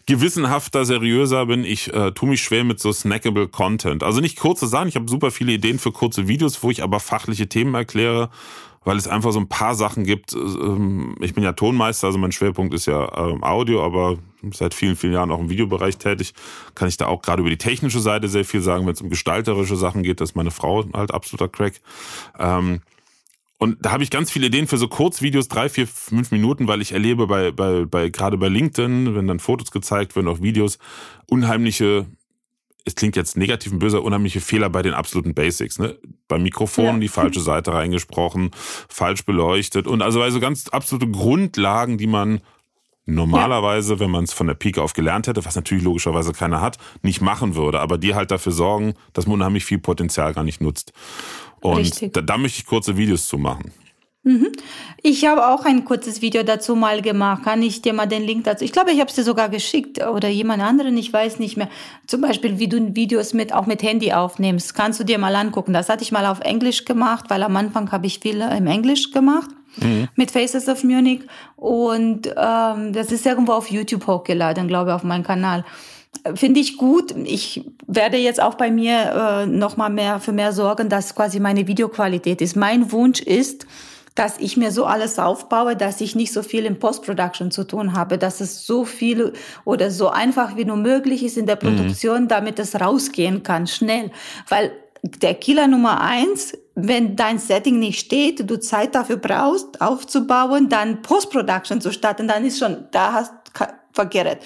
gewissenhafter, seriöser bin. Ich äh, tue mich schwer mit so snackable Content. Also nicht kurze Sachen, ich habe super viele Ideen für kurze Videos, wo ich aber fachliche Themen erkläre weil es einfach so ein paar Sachen gibt. Ähm, ich bin ja Tonmeister, also mein Schwerpunkt ist ja ähm, Audio, aber seit vielen, vielen Jahren auch im Videobereich tätig. Kann ich da auch gerade über die technische Seite sehr viel sagen, wenn es um gestalterische Sachen geht. Das ist meine Frau halt absoluter Crack. Ähm, und da habe ich ganz viele Ideen für so Kurzvideos, drei, vier, fünf Minuten, weil ich erlebe bei, bei, bei gerade bei LinkedIn, wenn dann Fotos gezeigt werden, auch Videos, unheimliche es klingt jetzt negativ und böse, unheimliche Fehler bei den absoluten Basics. Ne? Beim Mikrofon ja. die falsche [laughs] Seite reingesprochen, falsch beleuchtet und also also ganz absolute Grundlagen, die man normalerweise, ja. wenn man es von der Pike auf gelernt hätte, was natürlich logischerweise keiner hat, nicht machen würde, aber die halt dafür sorgen, dass man unheimlich viel Potenzial gar nicht nutzt. Und da, da möchte ich kurze Videos zu machen. Mhm. Ich habe auch ein kurzes Video dazu mal gemacht. Kann ich dir mal den Link dazu? Ich glaube, ich habe es dir sogar geschickt oder jemand anderen, ich weiß nicht mehr. Zum Beispiel, wie du Videos mit auch mit Handy aufnimmst. Kannst du dir mal angucken. Das hatte ich mal auf Englisch gemacht, weil am Anfang habe ich viel im Englisch gemacht. Mhm. Mit Faces of Munich und ähm, das ist irgendwo auf YouTube hochgeladen, glaube ich, auf meinem Kanal. Finde ich gut. Ich werde jetzt auch bei mir äh, noch mal mehr für mehr sorgen, dass quasi meine Videoqualität ist. Mein Wunsch ist, dass ich mir so alles aufbaue, dass ich nicht so viel in Post-Production zu tun habe, dass es so viel oder so einfach wie nur möglich ist in der mhm. Produktion, mhm. damit es rausgehen kann, schnell. Weil der Killer Nummer eins, wenn dein Setting nicht steht, du Zeit dafür brauchst, aufzubauen, dann Post-Production zu starten, dann ist schon, da hast, verkehrt.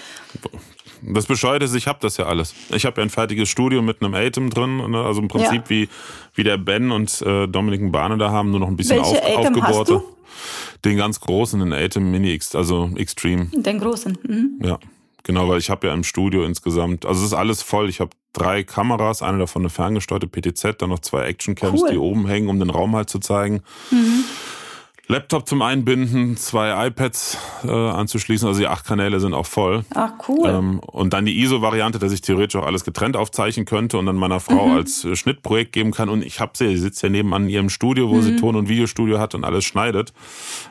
Das Bescheuerte ist, ich habe das ja alles. Ich habe ja ein fertiges Studio mit einem Atem drin, ne? also im Prinzip ja. wie, wie der Ben und äh, Dominik Bahne da haben, nur noch ein bisschen Welche auf, Atem aufgebohrte. Hast du? Den ganz großen, den Atem Mini X, also Extreme. Den großen. Mhm. Ja, genau, weil ich habe ja im Studio insgesamt, also es ist alles voll. Ich habe drei Kameras, eine davon eine ferngesteuerte PTZ, dann noch zwei Actioncams, cool. die oben hängen, um den Raum halt zu zeigen. Mhm. Laptop zum Einbinden, zwei iPads äh, anzuschließen, also die acht Kanäle sind auch voll. Ach cool. Ähm, und dann die ISO-Variante, dass ich theoretisch auch alles getrennt aufzeichnen könnte und dann meiner Frau mhm. als äh, Schnittprojekt geben kann. Und ich habe sie, sie sitzt ja nebenan in ihrem Studio, wo mhm. sie Ton- und Videostudio hat und alles schneidet.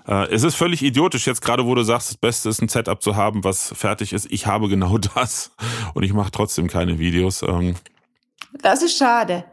Äh, es ist völlig idiotisch, jetzt gerade wo du sagst, das Beste ist ein Setup zu haben, was fertig ist. Ich habe genau [laughs] das und ich mache trotzdem keine Videos. Ähm, das ist schade.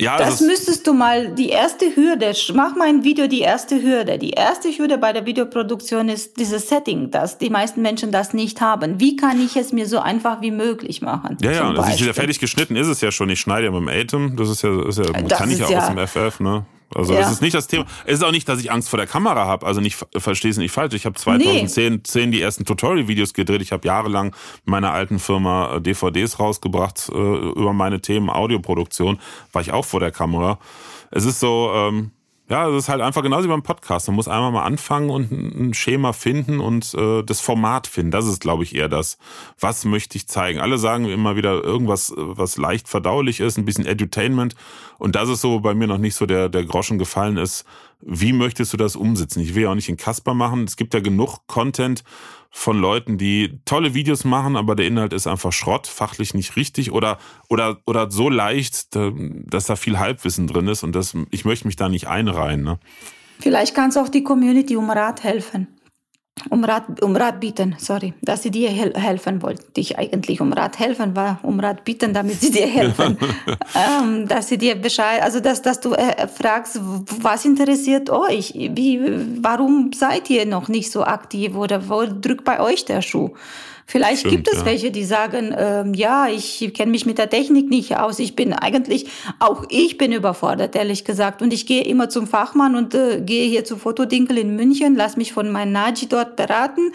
Ja, das müsstest du mal, die erste Hürde, mach mal ein Video, die erste Hürde. Die erste Hürde bei der Videoproduktion ist dieses Setting, dass die meisten Menschen das nicht haben. Wie kann ich es mir so einfach wie möglich machen? Ja, ja, das ist ja fertig geschnitten ist es ja schon. Ich schneide ja mit dem Atem, das ist ja, ist ja das kann ich ja, aus dem FF, ne? Also ja. es ist nicht das Thema. Es ist auch nicht, dass ich Angst vor der Kamera habe. Also nicht verstehe es nicht falsch. Ich habe 2010 nee. 10 die ersten Tutorial-Videos gedreht. Ich habe jahrelang in meiner alten Firma DVDs rausgebracht äh, über meine Themen Audioproduktion. War ich auch vor der Kamera. Es ist so, ähm, ja, es ist halt einfach genauso wie beim Podcast. Man muss einmal mal anfangen und ein Schema finden und äh, das Format finden. Das ist, glaube ich, eher das. Was möchte ich zeigen? Alle sagen immer wieder irgendwas, was leicht verdaulich ist, ein bisschen Edutainment. Und das ist so bei mir noch nicht so der, der Groschen gefallen ist. Wie möchtest du das umsetzen? Ich will ja auch nicht in Kasper machen. Es gibt ja genug Content von Leuten, die tolle Videos machen, aber der Inhalt ist einfach Schrott, fachlich nicht richtig oder, oder, oder so leicht, dass da viel Halbwissen drin ist und das, ich möchte mich da nicht einreihen. Ne? Vielleicht kann es auch die Community um Rat helfen um Rat, um Rat bieten, sorry, dass sie dir hel helfen wollte. Ich eigentlich um Rat helfen war, um Rat bieten, damit sie dir helfen. [laughs] ähm, dass sie dir Bescheid, also dass, dass du äh, fragst, was interessiert euch? Wie, warum seid ihr noch nicht so aktiv oder wo drückt bei euch der Schuh? Vielleicht Stimmt, gibt es ja. welche, die sagen, ähm, ja, ich kenne mich mit der Technik nicht aus. Ich bin eigentlich, auch ich bin überfordert, ehrlich gesagt. Und ich gehe immer zum Fachmann und äh, gehe hier zu Fotodinkel in München, lass mich von meinem Naji dort beraten.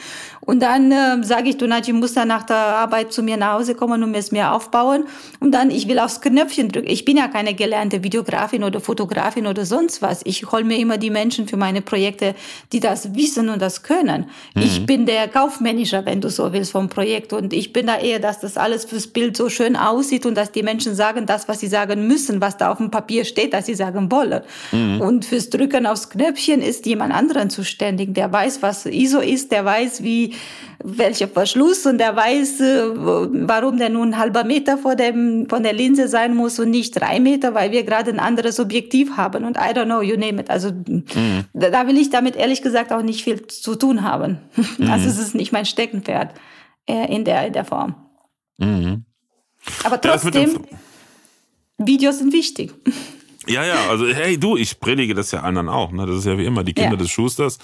Und dann äh, sage ich, du Naji, musst dann nach der Arbeit zu mir nach Hause kommen und es mir aufbauen. Und dann, ich will aufs Knöpfchen drücken. Ich bin ja keine gelernte Videografin oder Fotografin oder sonst was. Ich hole mir immer die Menschen für meine Projekte, die das wissen und das können. Mhm. Ich bin der Kaufmanager, wenn du so willst, vom Projekt. Und ich bin da eher, dass das alles fürs Bild so schön aussieht und dass die Menschen sagen, das, was sie sagen müssen, was da auf dem Papier steht, dass sie sagen wollen. Mhm. Und fürs Drücken aufs Knöpfchen ist jemand anderen zuständig, der weiß, was ISO ist, der weiß, wie, welcher Verschluss und der weiß, äh, warum der nun ein halber Meter vor dem, von der Linse sein muss und nicht drei Meter, weil wir gerade ein anderes Objektiv haben und I don't know, you name it. Also mhm. da will ich damit ehrlich gesagt auch nicht viel zu tun haben. [laughs] Mhm. Also es ist nicht mein Steckenpferd äh, in der, in der Form. Mhm. Aber trotzdem, Videos sind wichtig. Ja, ja, also hey du, ich predige das ja anderen auch. Ne? Das ist ja wie immer, die Kinder ja. des Schusters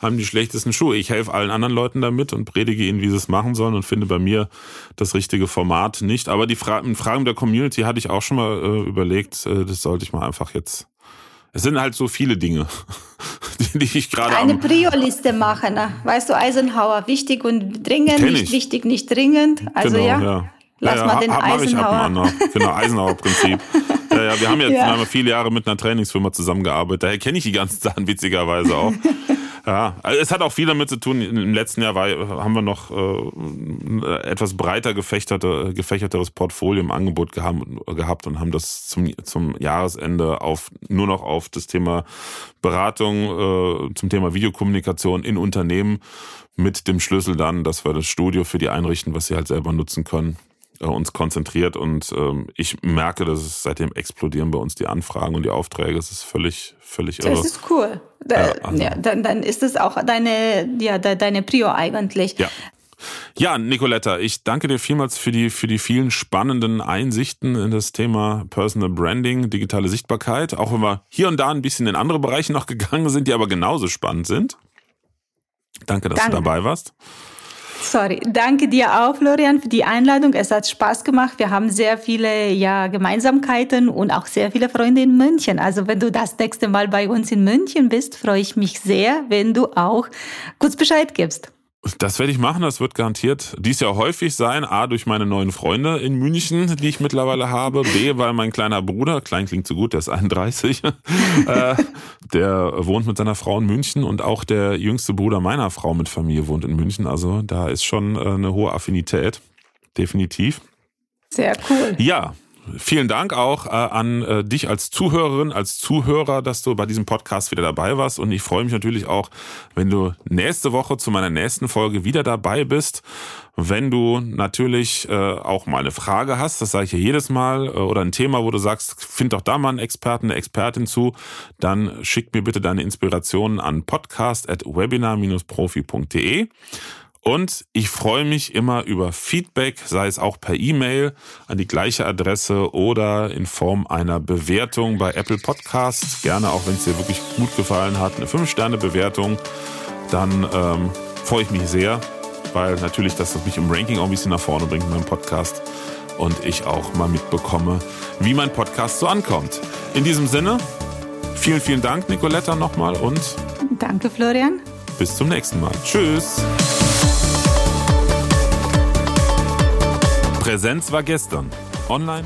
haben die schlechtesten Schuhe. Ich helfe allen anderen Leuten damit und predige ihnen, wie sie es machen sollen und finde bei mir das richtige Format nicht. Aber die Fra Fragen der Community hatte ich auch schon mal äh, überlegt, äh, das sollte ich mal einfach jetzt es sind halt so viele Dinge, [laughs] die, die ich gerade. Eine Prio-Liste machen. Ne? Weißt du, Eisenhower, wichtig und dringend, nicht wichtig, nicht dringend. Also genau, ja. ja. Lass ja, mal den Eisenhower. Ich genau, Eisenhower-Prinzip. [laughs] ja, ja, wir haben jetzt ja. viele Jahre mit einer Trainingsfirma zusammengearbeitet. Daher kenne ich die ganzen Sachen witzigerweise auch. [laughs] Ja, also es hat auch viel damit zu tun. Im letzten Jahr war, haben wir noch äh, etwas breiter gefächerte, gefächerteres Portfolio im Angebot gehabt, gehabt und haben das zum, zum Jahresende auf nur noch auf das Thema Beratung äh, zum Thema Videokommunikation in Unternehmen mit dem Schlüssel dann, dass wir das Studio für die einrichten, was sie halt selber nutzen können äh, uns konzentriert und ähm, ich merke, dass es seitdem explodieren bei uns die Anfragen und die Aufträge. Es ist völlig, völlig irre. Das ist cool. Da, ja, also. ja, dann, dann ist es auch deine, ja, deine Prio eigentlich. Ja. Ja, Nicoletta, ich danke dir vielmals für die, für die vielen spannenden Einsichten in das Thema Personal Branding, digitale Sichtbarkeit. Auch wenn wir hier und da ein bisschen in andere Bereiche noch [laughs] gegangen sind, die aber genauso spannend sind. Danke, dass danke. du dabei warst. Sorry, danke dir auch, Florian, für die Einladung. Es hat Spaß gemacht. Wir haben sehr viele ja, Gemeinsamkeiten und auch sehr viele Freunde in München. Also wenn du das nächste Mal bei uns in München bist, freue ich mich sehr, wenn du auch kurz Bescheid gibst. Das werde ich machen, das wird garantiert dies Jahr häufig sein. A, durch meine neuen Freunde in München, die ich mittlerweile habe. B, weil mein kleiner Bruder, klein klingt so gut, der ist 31, [laughs] äh, der wohnt mit seiner Frau in München und auch der jüngste Bruder meiner Frau mit Familie wohnt in München. Also da ist schon äh, eine hohe Affinität, definitiv. Sehr cool. Ja, Vielen Dank auch äh, an äh, dich als Zuhörerin, als Zuhörer, dass du bei diesem Podcast wieder dabei warst. Und ich freue mich natürlich auch, wenn du nächste Woche zu meiner nächsten Folge wieder dabei bist. Wenn du natürlich äh, auch mal eine Frage hast, das sage ich ja jedes Mal, äh, oder ein Thema, wo du sagst, find doch da mal einen Experten, eine Expertin zu, dann schick mir bitte deine Inspirationen an podcast.webinar-profi.de. Und ich freue mich immer über Feedback, sei es auch per E-Mail an die gleiche Adresse oder in Form einer Bewertung bei Apple Podcasts. Gerne auch, wenn es dir wirklich gut gefallen hat, eine 5-Sterne-Bewertung. Dann ähm, freue ich mich sehr, weil natürlich das mich im Ranking auch ein bisschen nach vorne bringt in meinem Podcast und ich auch mal mitbekomme, wie mein Podcast so ankommt. In diesem Sinne, vielen, vielen Dank, Nicoletta, nochmal und danke, Florian. Bis zum nächsten Mal. Tschüss. Präsenz war gestern. Online